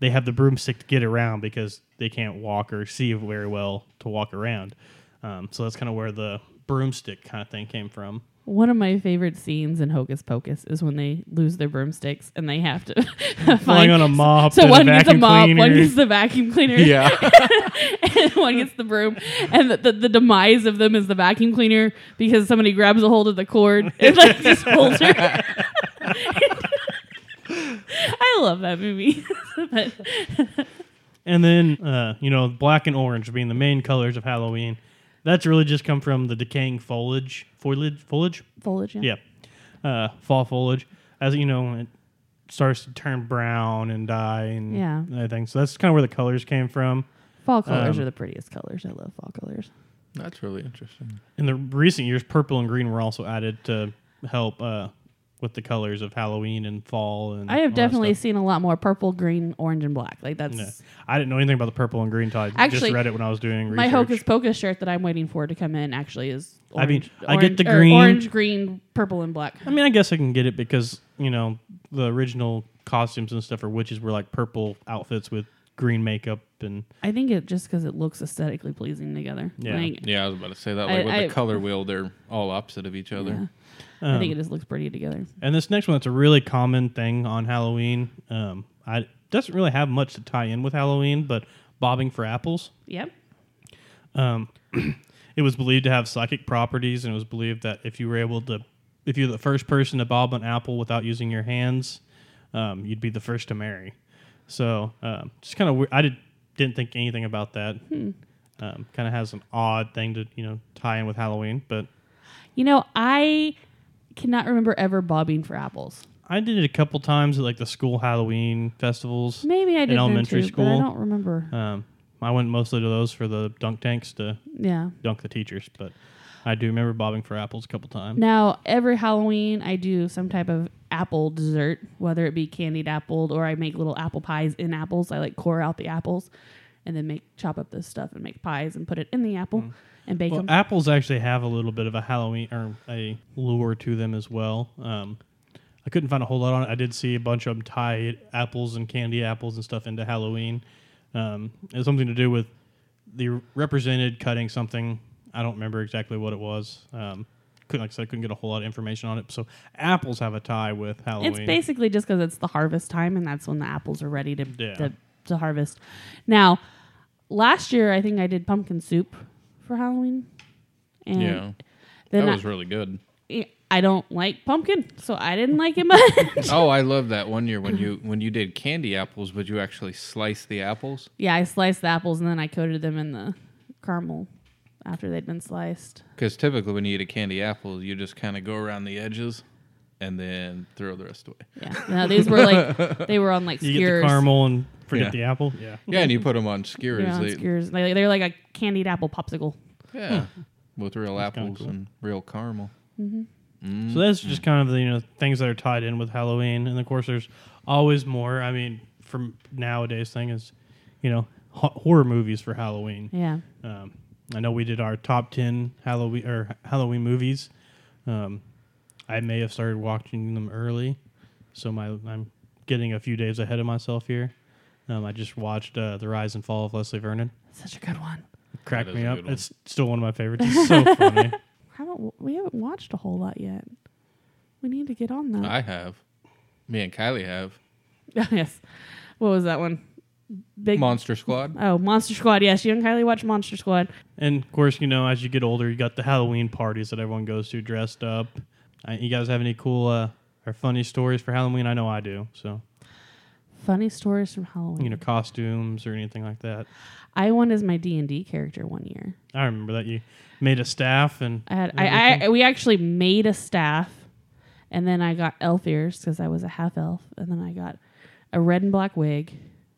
they have the broomstick to get around because they can't walk or see very well to walk around. Um, so that's kind of where the broomstick kind of thing came from. One of my favorite scenes in Hocus Pocus is when they lose their broomsticks and they have to [laughs] find on a mop, So one gets a mop, cleaner. one gets the vacuum cleaner, Yeah. [laughs] and one gets the broom. And the, the, the demise of them is the vacuum cleaner because somebody grabs a hold of the cord and like just holds her. [laughs] I love that movie. And then, uh, you know, black and orange being the main colors of Halloween. That's really just come from the decaying foliage. Foliage? Foliage? foliage, yeah. Yeah. Uh, fall foliage. As you know, it starts to turn brown and die and Yeah. everything. So that's kind of where the colors came from. Fall colors Um, are the prettiest colors. I love fall colors. That's really interesting. In the recent years, purple and green were also added to help uh, with the colors of Halloween and fall. And I have definitely seen a lot more purple, green, orange, and black. Like that's Yeah. I didn't know anything about the purple and green until I just Actually, read it when I was doing research. my Hocus Pocus shirt that I'm waiting for to come in. Actually, is I orange, mean, I get the er, green. orange, green, purple, and black. I mean, I guess I can get it because you know the original costumes and stuff for witches were like purple outfits with green makeup and I think it just because it looks aesthetically pleasing together. Yeah. Like, Yeah, I was about to say that. I- Like with I- the color wheel, they're all opposite of each other. yeah. I think Um, it just looks pretty together. And this next one, that's a really common thing on Halloween. Um, I it doesn't really have much to tie in with Halloween, but bobbing for apples. Yep. Um, [clears throat] it was believed to have psychic properties, and it was believed that if you were able to, if you're the first person to bob an apple without using your hands, um, you'd be the first to marry. So um, just kind of, weird. I did, didn't think anything about that. Hmm. Um, kind of has an odd thing to you know tie in with Halloween, but You know, I cannot remember ever bobbing for apples. I did it a couple times at like the school Halloween festivals. Maybe I did In elementary too, but I school. don't remember. Um, I went mostly to those for the dunk tanks to yeah. dunk the teachers, but I do remember bobbing for apples a couple times. Now, every Halloween, I do some type of apple dessert, whether it be candied apple or I make little apple pies in apples. I like core out the apples and then make chop up this stuff and make pies and put it in the apple and bake Well, them. apples actually have a little bit of a Halloween or a lure to them as well. Um, I couldn't find a whole lot on it. I did see a bunch of them tie apples and candy apples and stuff into Halloween. Um, it was something to do with the represented cutting something. I don't remember exactly what it was. Um, couldn't like I said, I couldn't get a whole lot of information on it. So apples have a tie with Halloween. It's basically just because it's the harvest time and that's when the apples are ready to, Yeah. to, to harvest. Now, last year, I think I did pumpkin soup for Halloween. And Yeah, then that I- was really good. I don't like pumpkin, so I didn't like it [laughs] much. Oh, I love that one year when you when you did candy apples, but you actually sliced the apples. yeah, I sliced the apples and then I coated them in the caramel after they'd been sliced. Because typically when you eat a candy apple, you just kind of go around the edges and then throw the rest away. Yeah, no, these were like [laughs] they were on like you skewers. get the caramel and forget Yeah. the apple. Yeah. Yeah, and you put them on skewers. They were on They- skewers. They, they're like a candied apple popsicle. yeah, with real That's apples cool. and real caramel. So that's just kind of the you know things that are tied in with Halloween, and of course there's always more. I mean, from nowadays thing is, you know, ho- horror movies for Halloween. Yeah. Um, I know we did our top ten Halloween or Halloween movies. Um, I may have started watching them early, so my I'm getting a few days ahead of myself here. Um, I just watched uh, The Rise and Fall of Leslie Vernon. Such a good one. Cracked me up. It's still one of my favorites. It's so [laughs] funny. Haven't we haven't watched a whole lot yet. We need to get on that. I have. Me and Kylie have. [laughs] yes. What was that one? Big Monster Squad. Oh, Monster Squad. Yes, you and Kylie watch Monster Squad. And of course, you know, as you get older, you got the Halloween parties that everyone goes to dressed up. Uh, you guys have any cool uh, or funny stories for Halloween? I know I do. So, Funny stories from Halloween. you know, costumes or anything like that. I won as my D and D character one year. I remember that you made a staff and I had I, I we actually made a staff, and then I got elf ears because I was a half elf, and then I got a red and black wig,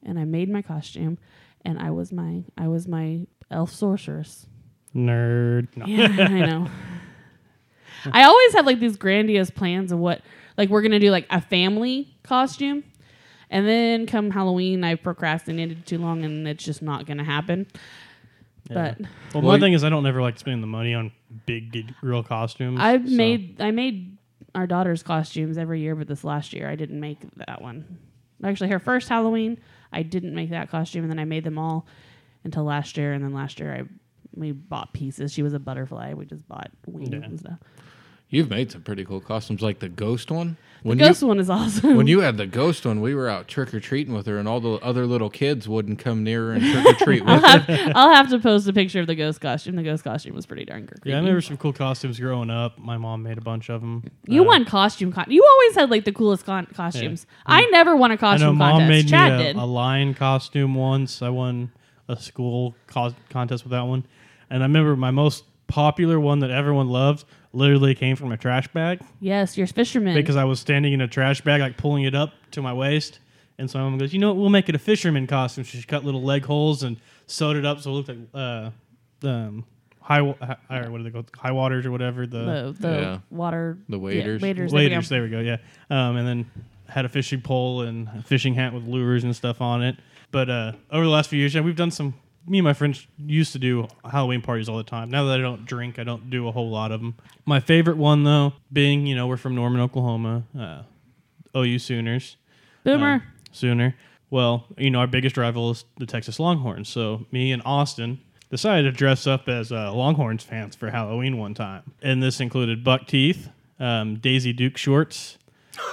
and I made my costume, and I was my I was my elf sorceress. nerd. No. Yeah, I [laughs] know. I always have like these grandiose plans of what like we're gonna do like a family costume. And then come Halloween, I procrastinated too long, and it's just not gonna happen. Yeah. But Well, Well, my thing is, I don't ever like spending the money on big, big real costumes. I've so- made I made our daughter's costumes every year, but this last year I didn't make that one. Actually, her first Halloween, I didn't make that costume, and then I made them all until last year. And then last year, I we bought pieces. She was a butterfly. We just bought wings Yeah. and stuff. You've made some pretty cool costumes, like the ghost one. The When ghost you one is awesome. when you had the ghost one, we were out trick or treating with her, and all the other little kids wouldn't come near her and trick or treat I'll with her. have, I'll have to post a picture of the ghost costume. The ghost costume was pretty darn creepy. Yeah, I remember some cool costumes growing up. My mom made a bunch of them. You uh, won costume con- You always had like the coolest con- costumes. I never won a costume I know mom contest. made Chad me did. a, a lion costume once. I won a school cos- contest with that one, and I remember my most popular one that everyone loved literally came from a trash bag yes, you're a fisherman. because I was standing in a trash bag, like pulling it up to my waist. And so my mom goes, you know what? We'll make it a fisherman costume. So she cut little leg holes and sewed it up so it looked like uh, um, high, wa- hi- or what do they call high waters or whatever the, the the Yeah. water The yeah, waders. waders. there we go. waders. There we go. Yeah. Um, and then had a fishing pole and a fishing hat with lures and stuff on it. But uh, over the last few years, yeah, we've done some. Me and my friends used to do Halloween parties all the time. Now that I don't drink, I don't do a whole lot of them. My favorite one, though, being you know we're from Norman, Oklahoma, uh, OU Sooners. Boomer. Um, Sooner. Well, you know, our biggest rival is the Texas Longhorns. So me and Austin decided to dress up as uh, Longhorns fans for Halloween one time. And this included buck teeth, um, Daisy Duke shorts,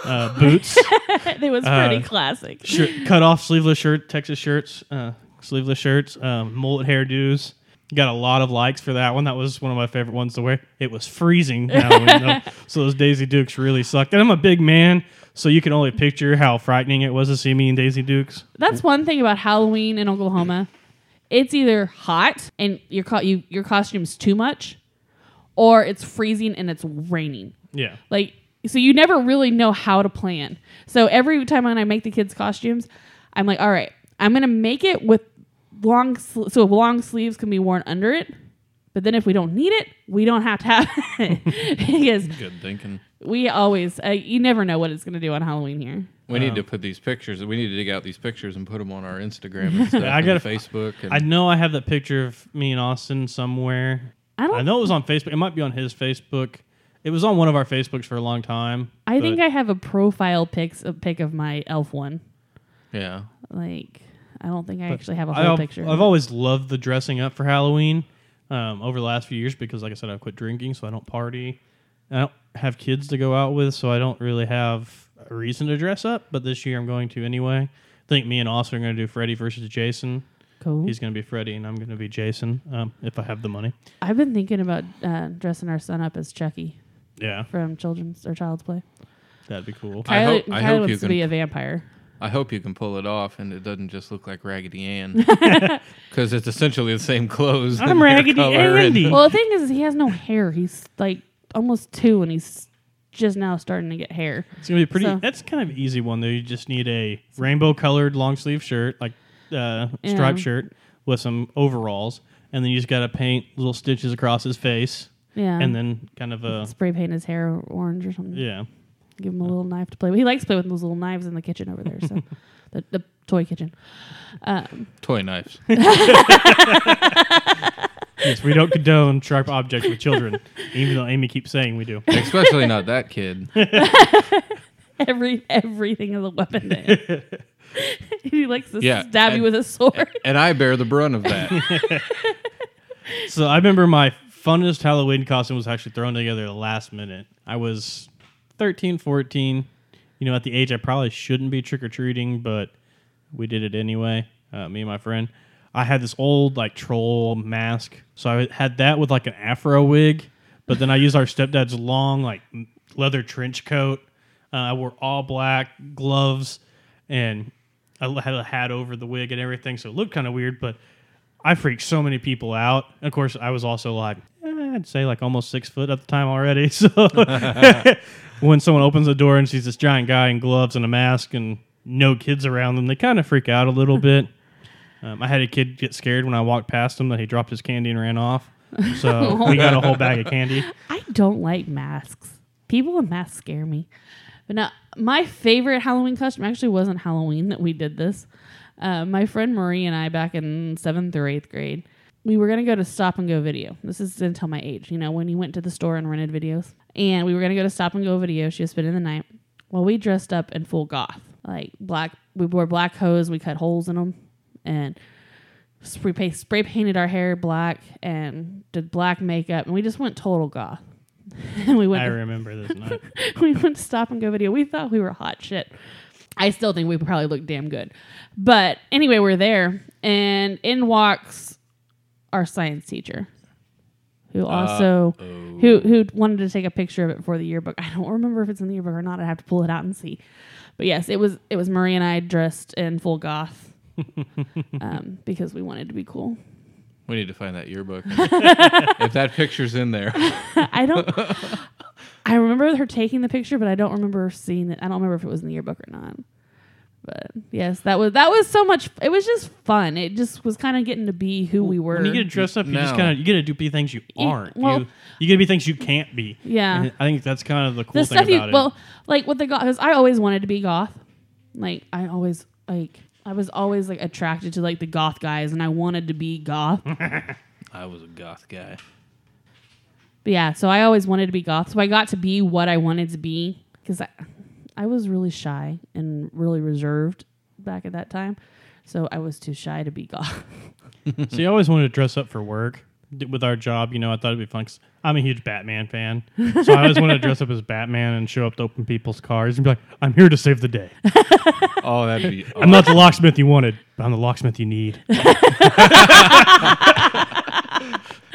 uh, [laughs] boots, it was pretty uh, classic. shirt, cut off sleeveless shirt, Texas shirts, uh, sleeveless shirts, um, mullet hairdos. Got a lot of likes for that one. That was one of my favorite ones to wear. It was freezing, [laughs] though, so those Daisy Dukes really sucked. And I'm a big man, so you can only picture how frightening it was to see me in Daisy Dukes. That's one thing about Halloween in Oklahoma. It's either hot and your co- you, your costume's too much, or it's freezing and it's raining. Yeah. Like so, you never really know how to plan. So every time when I make the kids' costumes, I'm like, all right, I'm gonna make it with long sl- so long sleeves can be worn under it. But then if we don't need it, we don't have to have [laughs] it because Good thinking. we always uh, you never know what it's gonna do on Halloween here. We need to put these pictures. We need to dig out these pictures and put them on our Instagram and [laughs] stuff. I and gotta- Facebook. And I know I have that picture of me and Austin somewhere. I don't I know it was on Facebook. It might be on his Facebook. It was on one of our Facebooks for a long time. I but- think I have a profile pics a pic of my elf one. yeah. Like I don't think I actually have a whole al- picture. I've always loved the dressing up for Halloween um, over the last few years because, like I said, I've quit drinking, so I don't party. I don't have kids to go out with, so I don't really have a reason to dress up. But this year I'm going to anyway. I think me and Austin are going to do Freddy versus Jason. cool. He's going to be Freddy, and I'm going to be Jason um, if I have the money. I've been thinking about uh, dressing our son up as Chucky Yeah, from Children's or Child's Play. that'd be cool. I Kylie, hope- I Kylie hope wants you to can- be a vampire. I hope you can pull it off and it doesn't just look like Raggedy Ann. [laughs] Because it's essentially the same clothes. I'm and Raggedy color and- well, the thing is, he has no hair. He's like almost two, and he's just now starting to get hair. It's gonna be pretty. So- That's kind of easy one though. You just need a rainbow colored long sleeve shirt, like uh, Yeah. striped shirt with some overalls, and then you just gotta paint little stitches across his face. Yeah. and then kind of a spray paint his hair orange or something. yeah. Give him a little knife to play with. He likes to play with those little knives in the kitchen over there. So [laughs] the, the toy kitchen. Um, Toy knives. [laughs] Yes, we don't condone sharp objects with children, even though Amy keeps saying we do. Especially not that kid. [laughs] every everything is a weapon to him. he likes to Yeah, stab you with a sword. And I bear the brunt of that. So I remember my funnest Halloween costume was actually thrown together at the last minute. I was 13, 14. You know, at the age I probably shouldn't be trick or treating, but we did it anyway. Uh, me and my friend. I had this old like troll mask, so I had that with like an afro wig. But then I used our stepdad's long like leather trench coat. Uh, I wore all black gloves, and I had a hat over the wig and everything, so it looked kind of weird. But I freaked so many people out. Of course, I was also like, I'd say like almost six foot at the time already. [laughs] So [laughs] when someone opens the door and sees this giant guy in gloves and a mask and no kids around them, they kind of freak out a little bit. Um, I had a kid get scared when I walked past him that he dropped his candy and ran off. So we got a whole bag of candy. [laughs] I don't like masks. People in masks scare me. But now, my favorite Halloween costume actually wasn't Halloween that we did this. Uh, my friend Marie and I, back in seventh or eighth grade, we were going to go to Stop and Go Video. This is until my age, you know, when you went to the store and rented videos. And we were going to go to Stop and Go Video. She was spending the night. Well, we dressed up in full goth, like black. We wore black hose. We cut holes in them, and spray, spray painted our hair black and did black makeup, and we just went total goth. [laughs] and we went. I remember this [laughs] night. we went to stop and go video. We thought we were hot shit. I still think we probably looked damn good. But anyway, we're there and in walks our science teacher. Who also who who wanted to take a picture of it for the yearbook. I don't remember if it's in the yearbook or not. I'd have to pull it out and see. But yes, it was it was Marie and I dressed in full goth. [laughs] um, because we wanted to be cool. We need to find that yearbook. [laughs] if that picture's in there. [laughs] I don't. I remember her taking the picture, but I don't remember seeing it. I don't remember if it was in the yearbook or not. But yes, that was that was so much. It was just fun. It just was kind of getting to be who we were. When you get dressed up, you just kind of you get to do be things you aren't. well- you you get to be things you can't be. Yeah. And I think that's kind of the cool the thing stuff you about it. well, like with the goth, because I always wanted to be goth. Like I always like I was always like attracted to like the goth guys, and I wanted to be goth. [laughs] I was a goth guy. But yeah, so I always wanted to be goth. So I got to be what I wanted to be because I, I was really shy and really reserved back at that time. So I was too shy to be goth. See, I always wanted to dress up for work. D- With our job, you know, I thought it'd be fun. 'cause I'm a huge Batman fan, so I always wanted to dress up as Batman and show up to open people's cars and be like, "I'm here to save the day. [laughs] Oh, that'd be. I'm not the locksmith you wanted, but I'm the locksmith you need." [laughs]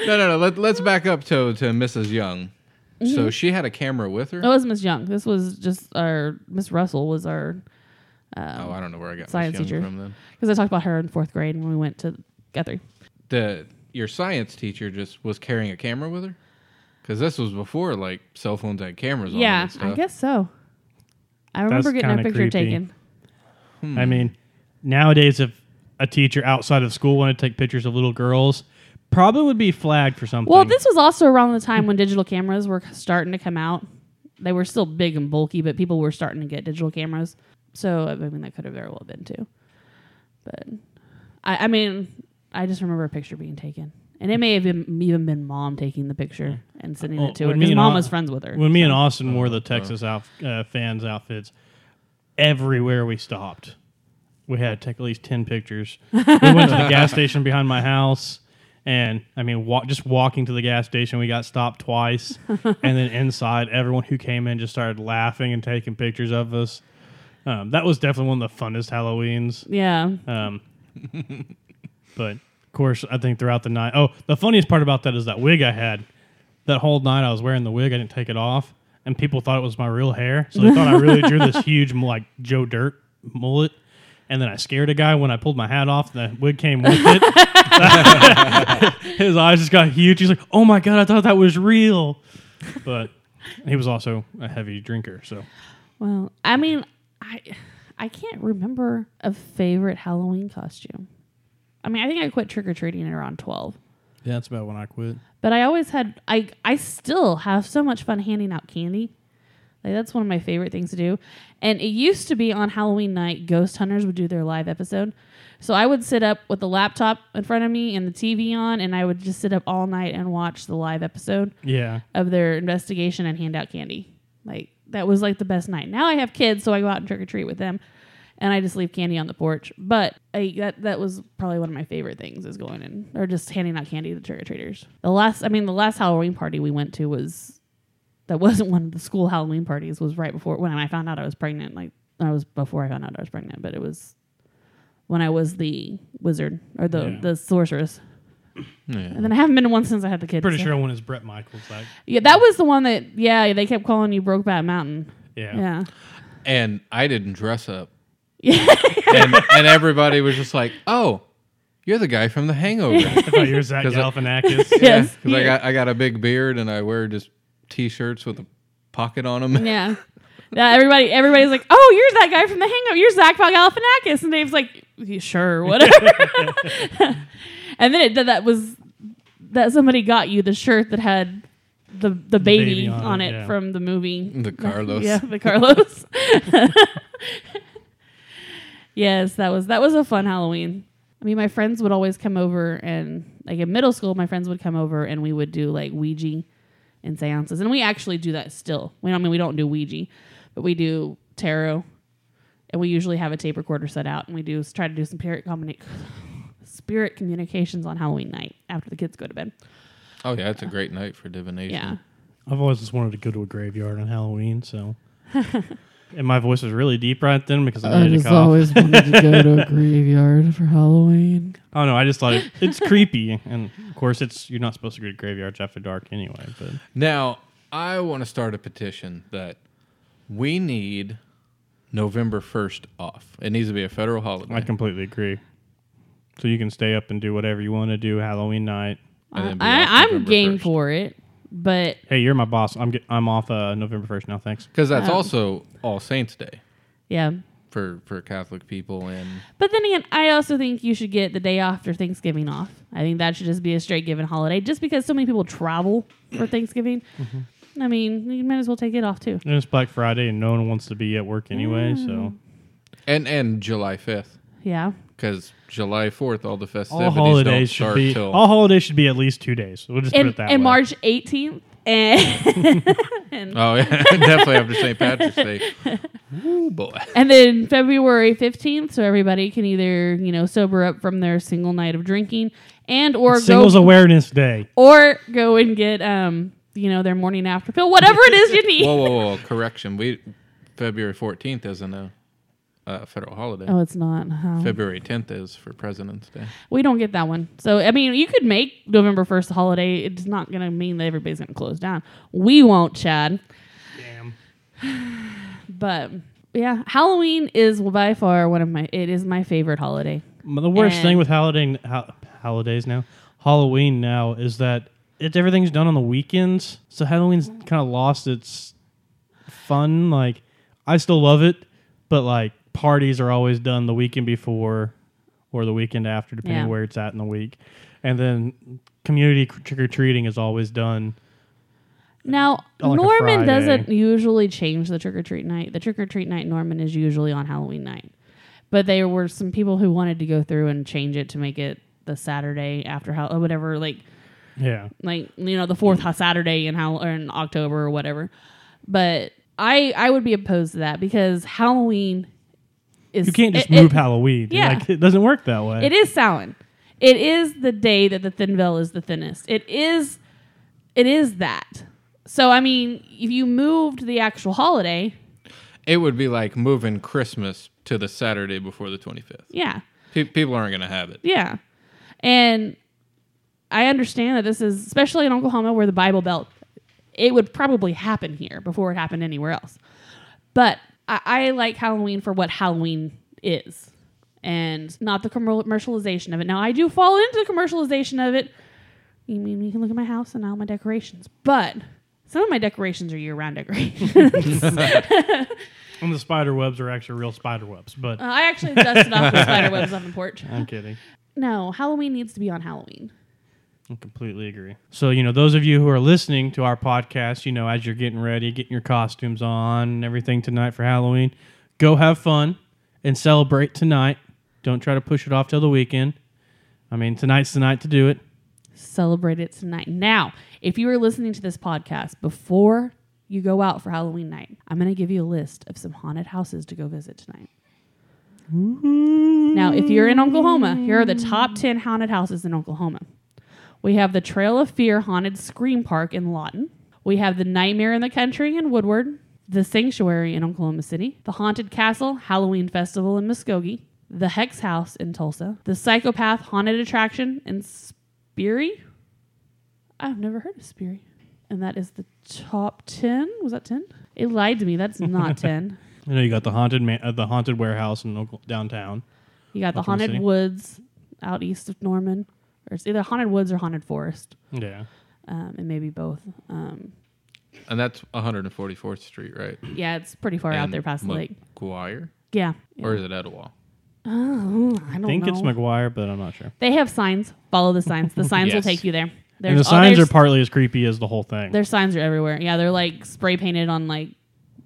No, no, no. Let, let's back up to, to Mrs. Young. Mm-hmm. So she had a camera with her. That was Miss Young. This was just our Miss Russell was our oh, I don't know where I got science Miss Young teacher. from then. because I talked about her in fourth grade when we went to Guthrie. The your science teacher just was carrying a camera with her. Because this was before like cell phones had cameras on them Yeah, and stuff. I guess so. I remember getting a kinda picture creepy. taken. I mean, nowadays, if a teacher outside of school wanted to take pictures of little girls, probably would be flagged for something. Well, this was also around the time when digital cameras were starting to come out. They were still big and bulky, but people were starting to get digital cameras. So I mean, that could have very well been too. But I, I mean, I just remember a picture being taken, and it may have been, even been mom taking the picture and sending Well, it to when her because mom Au- was friends with her. when me and so. Austin wore the Texas out, uh, fans outfits, everywhere we stopped, we had to take at least ten pictures. we went to the gas [laughs] station behind my house, and I mean, wa- just walking to the gas station, we got stopped twice, [laughs] and then inside, everyone who came in just started laughing and taking pictures of us. Um, that was definitely one of the funnest Halloweens. yeah, Um, [laughs] but of course, I think throughout the night. Oh, the funniest part about that is that wig I had. That whole night I was wearing the wig, I didn't take it off, and people thought it was my real hair. So they thought I really [laughs] drew this huge like Joe Dirt mullet. And then I scared a guy when I pulled my hat off. The wig came with it. [laughs] His eyes just got huge. He's like, "Oh my god, I thought that was real." But he was also a heavy drinker, so Well, I mean, I I can't remember a favorite Halloween costume. I mean, I think I quit trick or treating at around twelve. Yeah, that's about when I quit. But I always had I I still have so much fun handing out candy. Like that's one of my favorite things to do. And it used to be on Halloween night, Ghost Hunters would do their live episode. So I would sit up with the laptop in front of me and the TV on, and I would just sit up all night and watch the live episode Yeah. of their investigation and hand out candy. Like that was like the best night. Now I have kids, so I go out and trick or treat with them, and I just leave candy on the porch. But I, that that was probably one of my favorite things is going in or just handing out candy to trick or treaters. The last, I mean, the last Halloween party we went to was that wasn't one of the school Halloween parties. Was right before when I found out I was pregnant. Like I was before I found out I was pregnant, but it was when I was the wizard or the Yeah. the sorceress. Yeah. And then I haven't been to one since I had the kids. Pretty so- sure one is Bret Michaels. Like, yeah, that was the one that yeah they kept calling you Brokeback Mountain. yeah. Yeah, And I didn't dress up. yeah. [laughs] And, and everybody was just like, oh, you're the guy from The Hangover. [laughs] I thought you were Zach [laughs] 'Cause I- Galifianakis. Yes. Because I Yeah. got I got a big beard and I wear just t-shirts with a pocket on them. yeah. Yeah, everybody, everybody's like, "Oh, you're that guy from The Hangover. You're Zach Galifianakis," and Dave's like, "Sure, whatever." [laughs] and then it that, that was that somebody got you the shirt that had the the baby, baby on on, it, it yeah. from the movie, The Carlos. yeah, the Carlos. [laughs] yes, that was that was a fun Halloween. I mean, my friends would always come over, and like in middle school, my friends would come over, and we would do like Ouija and seances, and we actually do that still. We, I mean, we don't do Ouija, but we do tarot, and we usually have a tape recorder set out, and we do try to do some spirit communi- [sighs] spirit communications on Halloween night after the kids go to bed. Oh yeah, it's a great night for divination. Yeah. I've always just wanted to go to a graveyard on Halloween, so. [laughs] and my voice was really deep right then because I needed to cough. [laughs] wanted to go to a graveyard for Halloween. Oh no, I just thought it, it's creepy, and of course, it's you're not supposed to go to graveyards after dark anyway. But Now I want to start a petition that we need November first off. It needs to be a federal holiday. I completely agree. So you can stay up and do whatever you want to do Halloween night. And then be off I, I'm November game 1st. for it, but Hey, you're my boss. I'm get, I'm off uh, November first now. Thanks. Because that's Um, also All Saints Day yeah. for for Catholic people, and But then again, I also think you should get the day after Thanksgiving off. I think that should just be a straight given holiday, just because so many people travel for Thanksgiving. I mean, you might as well take it off too. And it's Black Friday, and no one wants to be at work anyway. So and and July fifth. Yeah. Because July fourth, all the festivities all don't holidays should start be till all holidays should be at least two days. We'll just put And, it that and way. March 18th. And, [laughs] and, Oh yeah, [laughs] definitely after St. Patrick's Day. Ooh boy. and then February 15th, so everybody can either, you know, sober up from their single night of drinking and or Singles go Awareness Day. or go and get um, you know, their morning after pill, whatever it is you [laughs] need. Whoa, whoa, whoa! Correction. We February fourteenth isn't a, a federal holiday. Oh, it's not. Oh. February tenth is for President's Day. We don't get that one. So, I mean, you could make November 1st a holiday. It's not going to mean that everybody's going to close down. We won't, Chad. Damn. [sighs] But yeah, Halloween is by far one of my, it is my favorite holiday. The worst And- thing with holiday ho- holidays now, Halloween now, is that it's everything's done on the weekends. So Halloween's kind of lost its fun. Like I still love it, but like parties are always done the weekend before or the weekend after, depending Yeah. where it's at in the week. And then community trick or treating is always done. Now, like, Norman doesn't usually change the trick or treat night. The trick or treat night Norman is usually on Halloween night. But there were some people who wanted to go through and change it to make it the Saturday after how whatever like Yeah. like you know the fourth ho- Saturday in how or in October or whatever. But I I would be opposed to that because Halloween is You can't just it- move it- Halloween. yeah. Like, it doesn't work that way. It is Samhain. It is the day that the thin veil is the thinnest. It is it is that. So I mean, if you moved the actual holiday, It would be like moving Christmas to the Saturday before the twenty fifth. yeah. Pe- people aren't going to have it. Yeah. And I understand that this is, especially in Oklahoma where the Bible Belt, it would probably happen here before it happened anywhere else. But I, I like Halloween for what Halloween is and not the commercialization of it. Now, I do fall into the commercialization of it. You mean you can look at my house and all my decorations, but some of my decorations are year round decorations. [laughs] [laughs] and the spider webs are actually real spider webs, but Uh, I actually dusted off the spider webs on the porch. [laughs] I'm kidding. No, Halloween needs to be on Halloween. I completely agree. So, you know, those of you who are listening to our podcast, you know, as you're getting ready, getting your costumes on and everything tonight for Halloween, go have fun and celebrate tonight. Don't try to push it off till the weekend. I mean, tonight's the night to do it. Celebrate it tonight. Now, if you are listening to this podcast before you go out for Halloween night, I'm going to give you a list of some haunted houses to go visit tonight. Now, if you're in Oklahoma, here are the top 10 haunted houses in Oklahoma. We have the Trail of Fear Haunted Scream Park in Lawton. We have the Nightmare in the Country in Woodward, the Sanctuary in Oklahoma City, the Haunted Castle Halloween Festival in Muskogee, the Hex House in Tulsa, the Psychopath Haunted Attraction in Sperry. I've never heard of Sperry. And that is the top 10. Was that 10? It lied to me. That's [laughs] not 10. I know you got the haunted man, uh, the haunted warehouse in Oklahoma, downtown. You got the Haunted City. Woods out east of Norman. Or it's either Haunted Woods or Haunted Forest. Yeah. Um, and maybe both. Um, And that's 144th Street, right? yeah, it's pretty far out And there past the lake. McGuire? Yeah. Or is it Etowah? Oh, I I don't think know. it's McGuire, but I'm not sure. They have signs. Follow the signs. The [laughs] signs will Yes. take you there. and the oh, signs are there's- partly as creepy as the whole thing. Their signs are everywhere. Yeah, they're like spray painted on like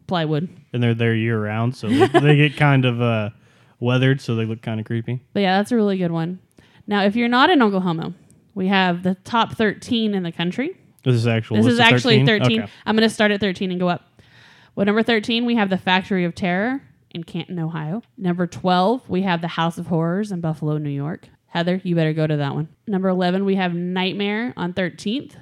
plywood. and they're there year round, so they, they get kind of uh, weathered, so they look kind of creepy. But yeah, that's a really good one. Now, if you're not in Oklahoma, we have the top 13 in the country. This is actual. This is actually 13. Okay. I'm going to start at 13 and go up. Well, number 13, we have the Factory of Terror in Canton, Ohio. Number 12, we have the House of Horrors in Buffalo, New York. Heather, you better go to that one. Number 11, we have Nightmare on 13th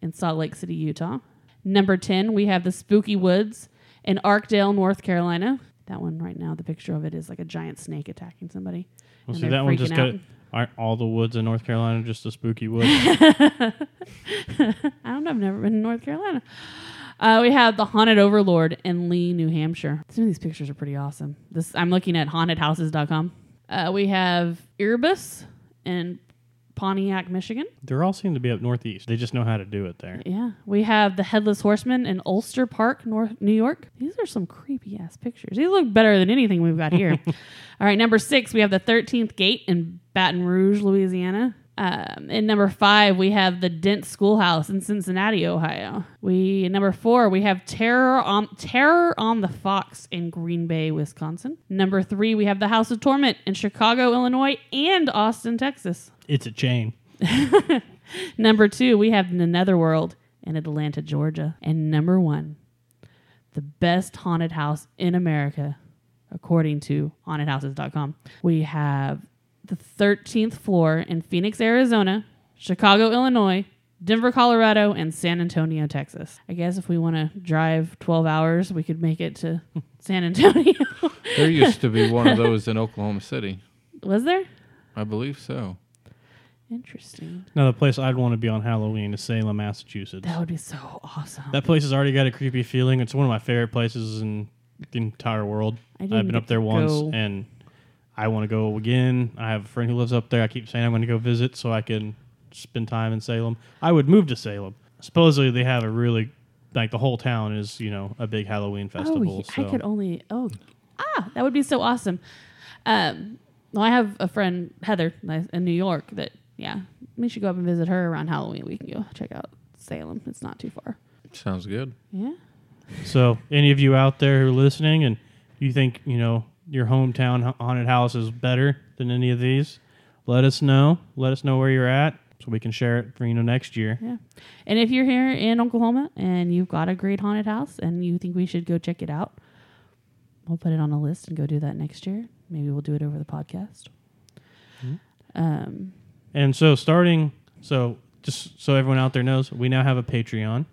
in Salt Lake City, Utah. Number 10, we have the Spooky Woods in Arkdale, North Carolina. That one right now, the picture of it is like a giant snake attacking somebody. Well, and see, that one just out. got. Aren't all the woods in North Carolina just a spooky wood? [laughs] I don't know. I've never been to North Carolina. Uh, we have the Haunted Overload in Lee, New Hampshire. Some of these pictures are pretty awesome. This I'm looking at hauntedhouses.com. Uh, we have Erebus in Pontiac, Michigan. They're all seem to be up northeast. They just know how to do it there. Yeah. We have the Headless Horseman in Ulster Park, North New York. These are some creepy ass pictures. These look better than anything we've got here. [laughs] All right, number six, we have the 13th Gate in Baton Rouge, Louisiana. Um, and number five, we have the Dent Schoolhouse in Cincinnati, Ohio. We number four, we have Terror on Terror on the Fox in Green Bay, Wisconsin. Number three, we have the House of Torment in Chicago, Illinois, and Austin, Texas. It's a chain. [laughs] Number two, we have the Netherworld in Atlanta, Georgia. And number one, the best haunted house in America, according to hauntedhouses.com. We have the 13th floor in Phoenix, Arizona, Chicago, Illinois, Denver, Colorado, and San Antonio, Texas. I guess if we want to drive 12 hours, we could make it to [laughs] San Antonio. There used to be one of [laughs] those in Oklahoma City. Was there? I believe so. Interesting. Now, the place I'd want to be on Halloween is Salem, Massachusetts. That would be so awesome. That place has already got a creepy feeling. It's one of my favorite places in the entire world. I I've been up there once, go. and I want to go again. I have a friend who lives up there. I keep saying I'm going to go visit so I can spend time in Salem. I would move to Salem. Supposedly, they have a really like the whole town is you know a big Halloween festival. Oh, so I could only. Oh, ah, that would be so awesome. Um, well, I have a friend Heather in New York that yeah, we should go up and visit her around Halloween. We can go check out Salem. It's not too far. Sounds good. Yeah. So, any of you out there who are listening and you think, you know, your hometown haunted house is better than any of these, let us know. Let us know where you're at so we can share it for, you know, next year. Yeah. And if you're here in Oklahoma and you've got a great haunted house and you think we should go check it out, we'll put it on a list and go do that next year. Maybe we'll do it over the podcast. Um, And so, starting, so just so everyone out there knows, we now have a Patreon.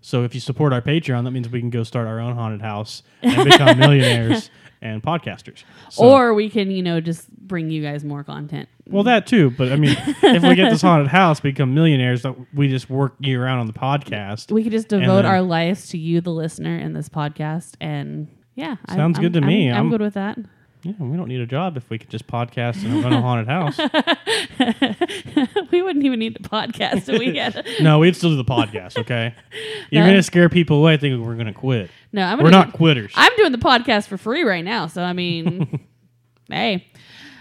So, if you support our Patreon, that means we can go start our own haunted house and become [laughs] millionaires and podcasters. So, or we can, you know, just bring you guys more content. well, that too. But I mean, [laughs] if we get this haunted house, become millionaires, that we just work year round on the podcast. we could just devote then- our lives to you, the listener, in this podcast, and yeah, Sounds I'm- good to I'm- me. I'm, I'm- good with that. Yeah, we don't need a job if we could just podcast and run a haunted house. [laughs] we wouldn't even need the podcast if we had. [laughs] No, we'd still do the podcast, [laughs] okay? You're No. gonna scare people away thinking we're gonna quit. No, I'm We're gonna not quitters. I'm doing the podcast for free right now, so I mean, hey,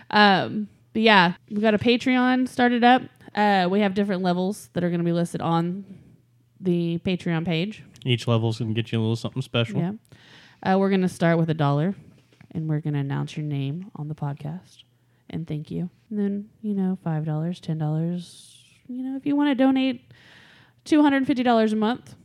um, but yeah, we got a Patreon started up. Uh, we have different levels that are going to be listed on the Patreon page. Each level's gonna get you a little something special. Yeah. Uh, we're going to start with a dollar and we're going to announce your name on the podcast and thank you. And then, you know, $5, $10. You know, if you want to donate $250 a month,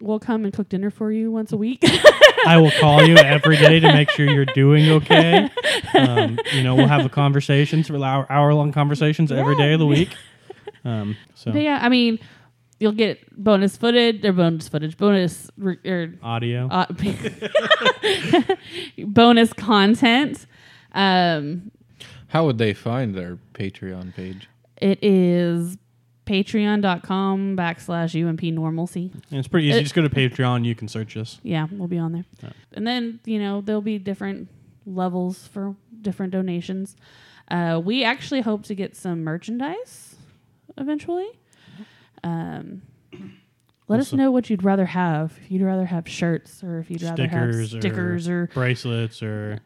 we'll come and cook dinner for you once a week. [laughs] I will call you every day to make sure you're doing okay. [laughs] Um, you know, we'll have a conversations, hour hour long conversations every day of the week. [laughs] Um, so But yeah, I mean, you'll get bonus footage or bonus footage, bonus re- or audio. uh, [laughs] bonus content. Um, How would they find their Patreon page? it is patreon.com backslash UMP normalcy. And it's pretty easy. it- Just go to Patreon. You can search us. Yeah, we'll be on there. Yeah. And then, you know, there'll be different levels for different donations. Uh, we actually hope to get some merchandise eventually. Um, [clears throat] let us know what you'd rather have. If you'd rather have shirts or if you'd rather Stickers have or- stickers or, Bracelets or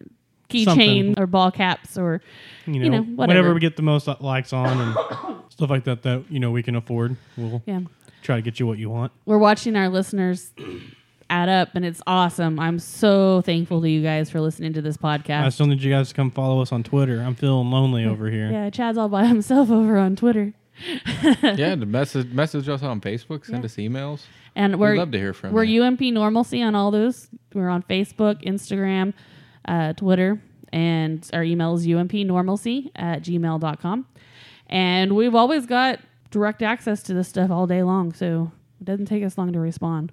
keychain something. or ball caps or you know, know, whatever. whatever. we get the most likes on and [coughs] stuff like that that you know we can afford. We'll yeah. try to get you what you want. We're watching our listeners [coughs] add up and it's awesome. I'm so thankful to you guys for listening to this podcast. I still need you guys to come follow us on Twitter. I'm feeling lonely over here. Yeah, Chad's all by [laughs] himself over on Twitter. [laughs] yeah, to message message us on Facebook, send Yeah. us emails. And we're We'd love to hear from we're you. Unpnormalcy on all those. We're on Facebook, Instagram, uh, Twitter, and our email is unpnormalcy at gmail.com. And we've always got direct access to this stuff all day long, so it doesn't take us long to respond.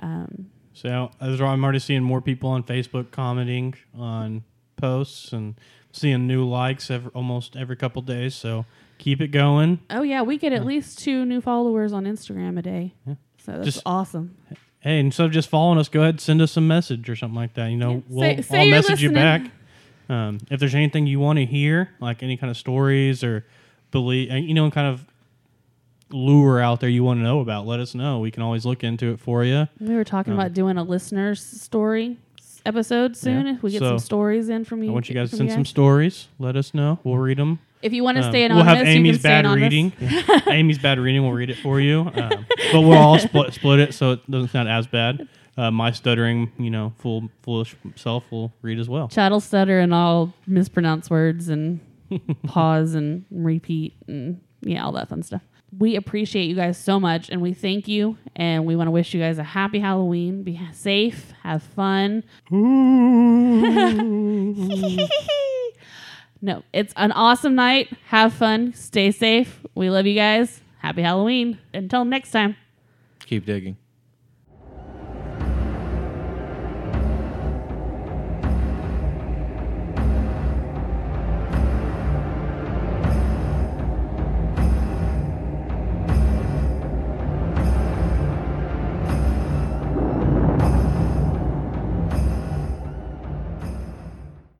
Um, So as I'm already seeing more people on Facebook commenting on posts and seeing new likes every, almost every couple days. So keep it going. oh, yeah, we get at least two new followers on Instagram a day. So that's Just- awesome. Hey, instead of just following us, go ahead and send us a message or something like that. You know, Yeah, we'll say- say I'll you're message you listening. back. Um, if there's anything you want to hear, like any kind of stories or believe, uh, you know, kind of lure out there you want to know about, let us know. We can always look into it for you. We were talking Um, about doing a listener's story s- episode soon. Yeah. If we get So, some stories in from you, I want you guys to from send some stories. Let us know. We'll read them. If you want to Um, stay we'll anonymous, have you [laughs] [laughs] Amy's bad reading. Yeah. Amy's bad reading. We'll read it for you, um, but we'll all split split it so it doesn't sound as bad. Uh, my stuttering, you know, full foolish self will read as well. Chad will stutter and I'll mispronounce words and [laughs] pause and repeat and yeah, all that fun stuff. We appreciate you guys so much and we thank you and we want to wish you guys a happy Halloween. Be safe, have fun. No, it's an awesome night. Have fun, stay safe. We love you guys. Happy Halloween. Until next time. Keep digging.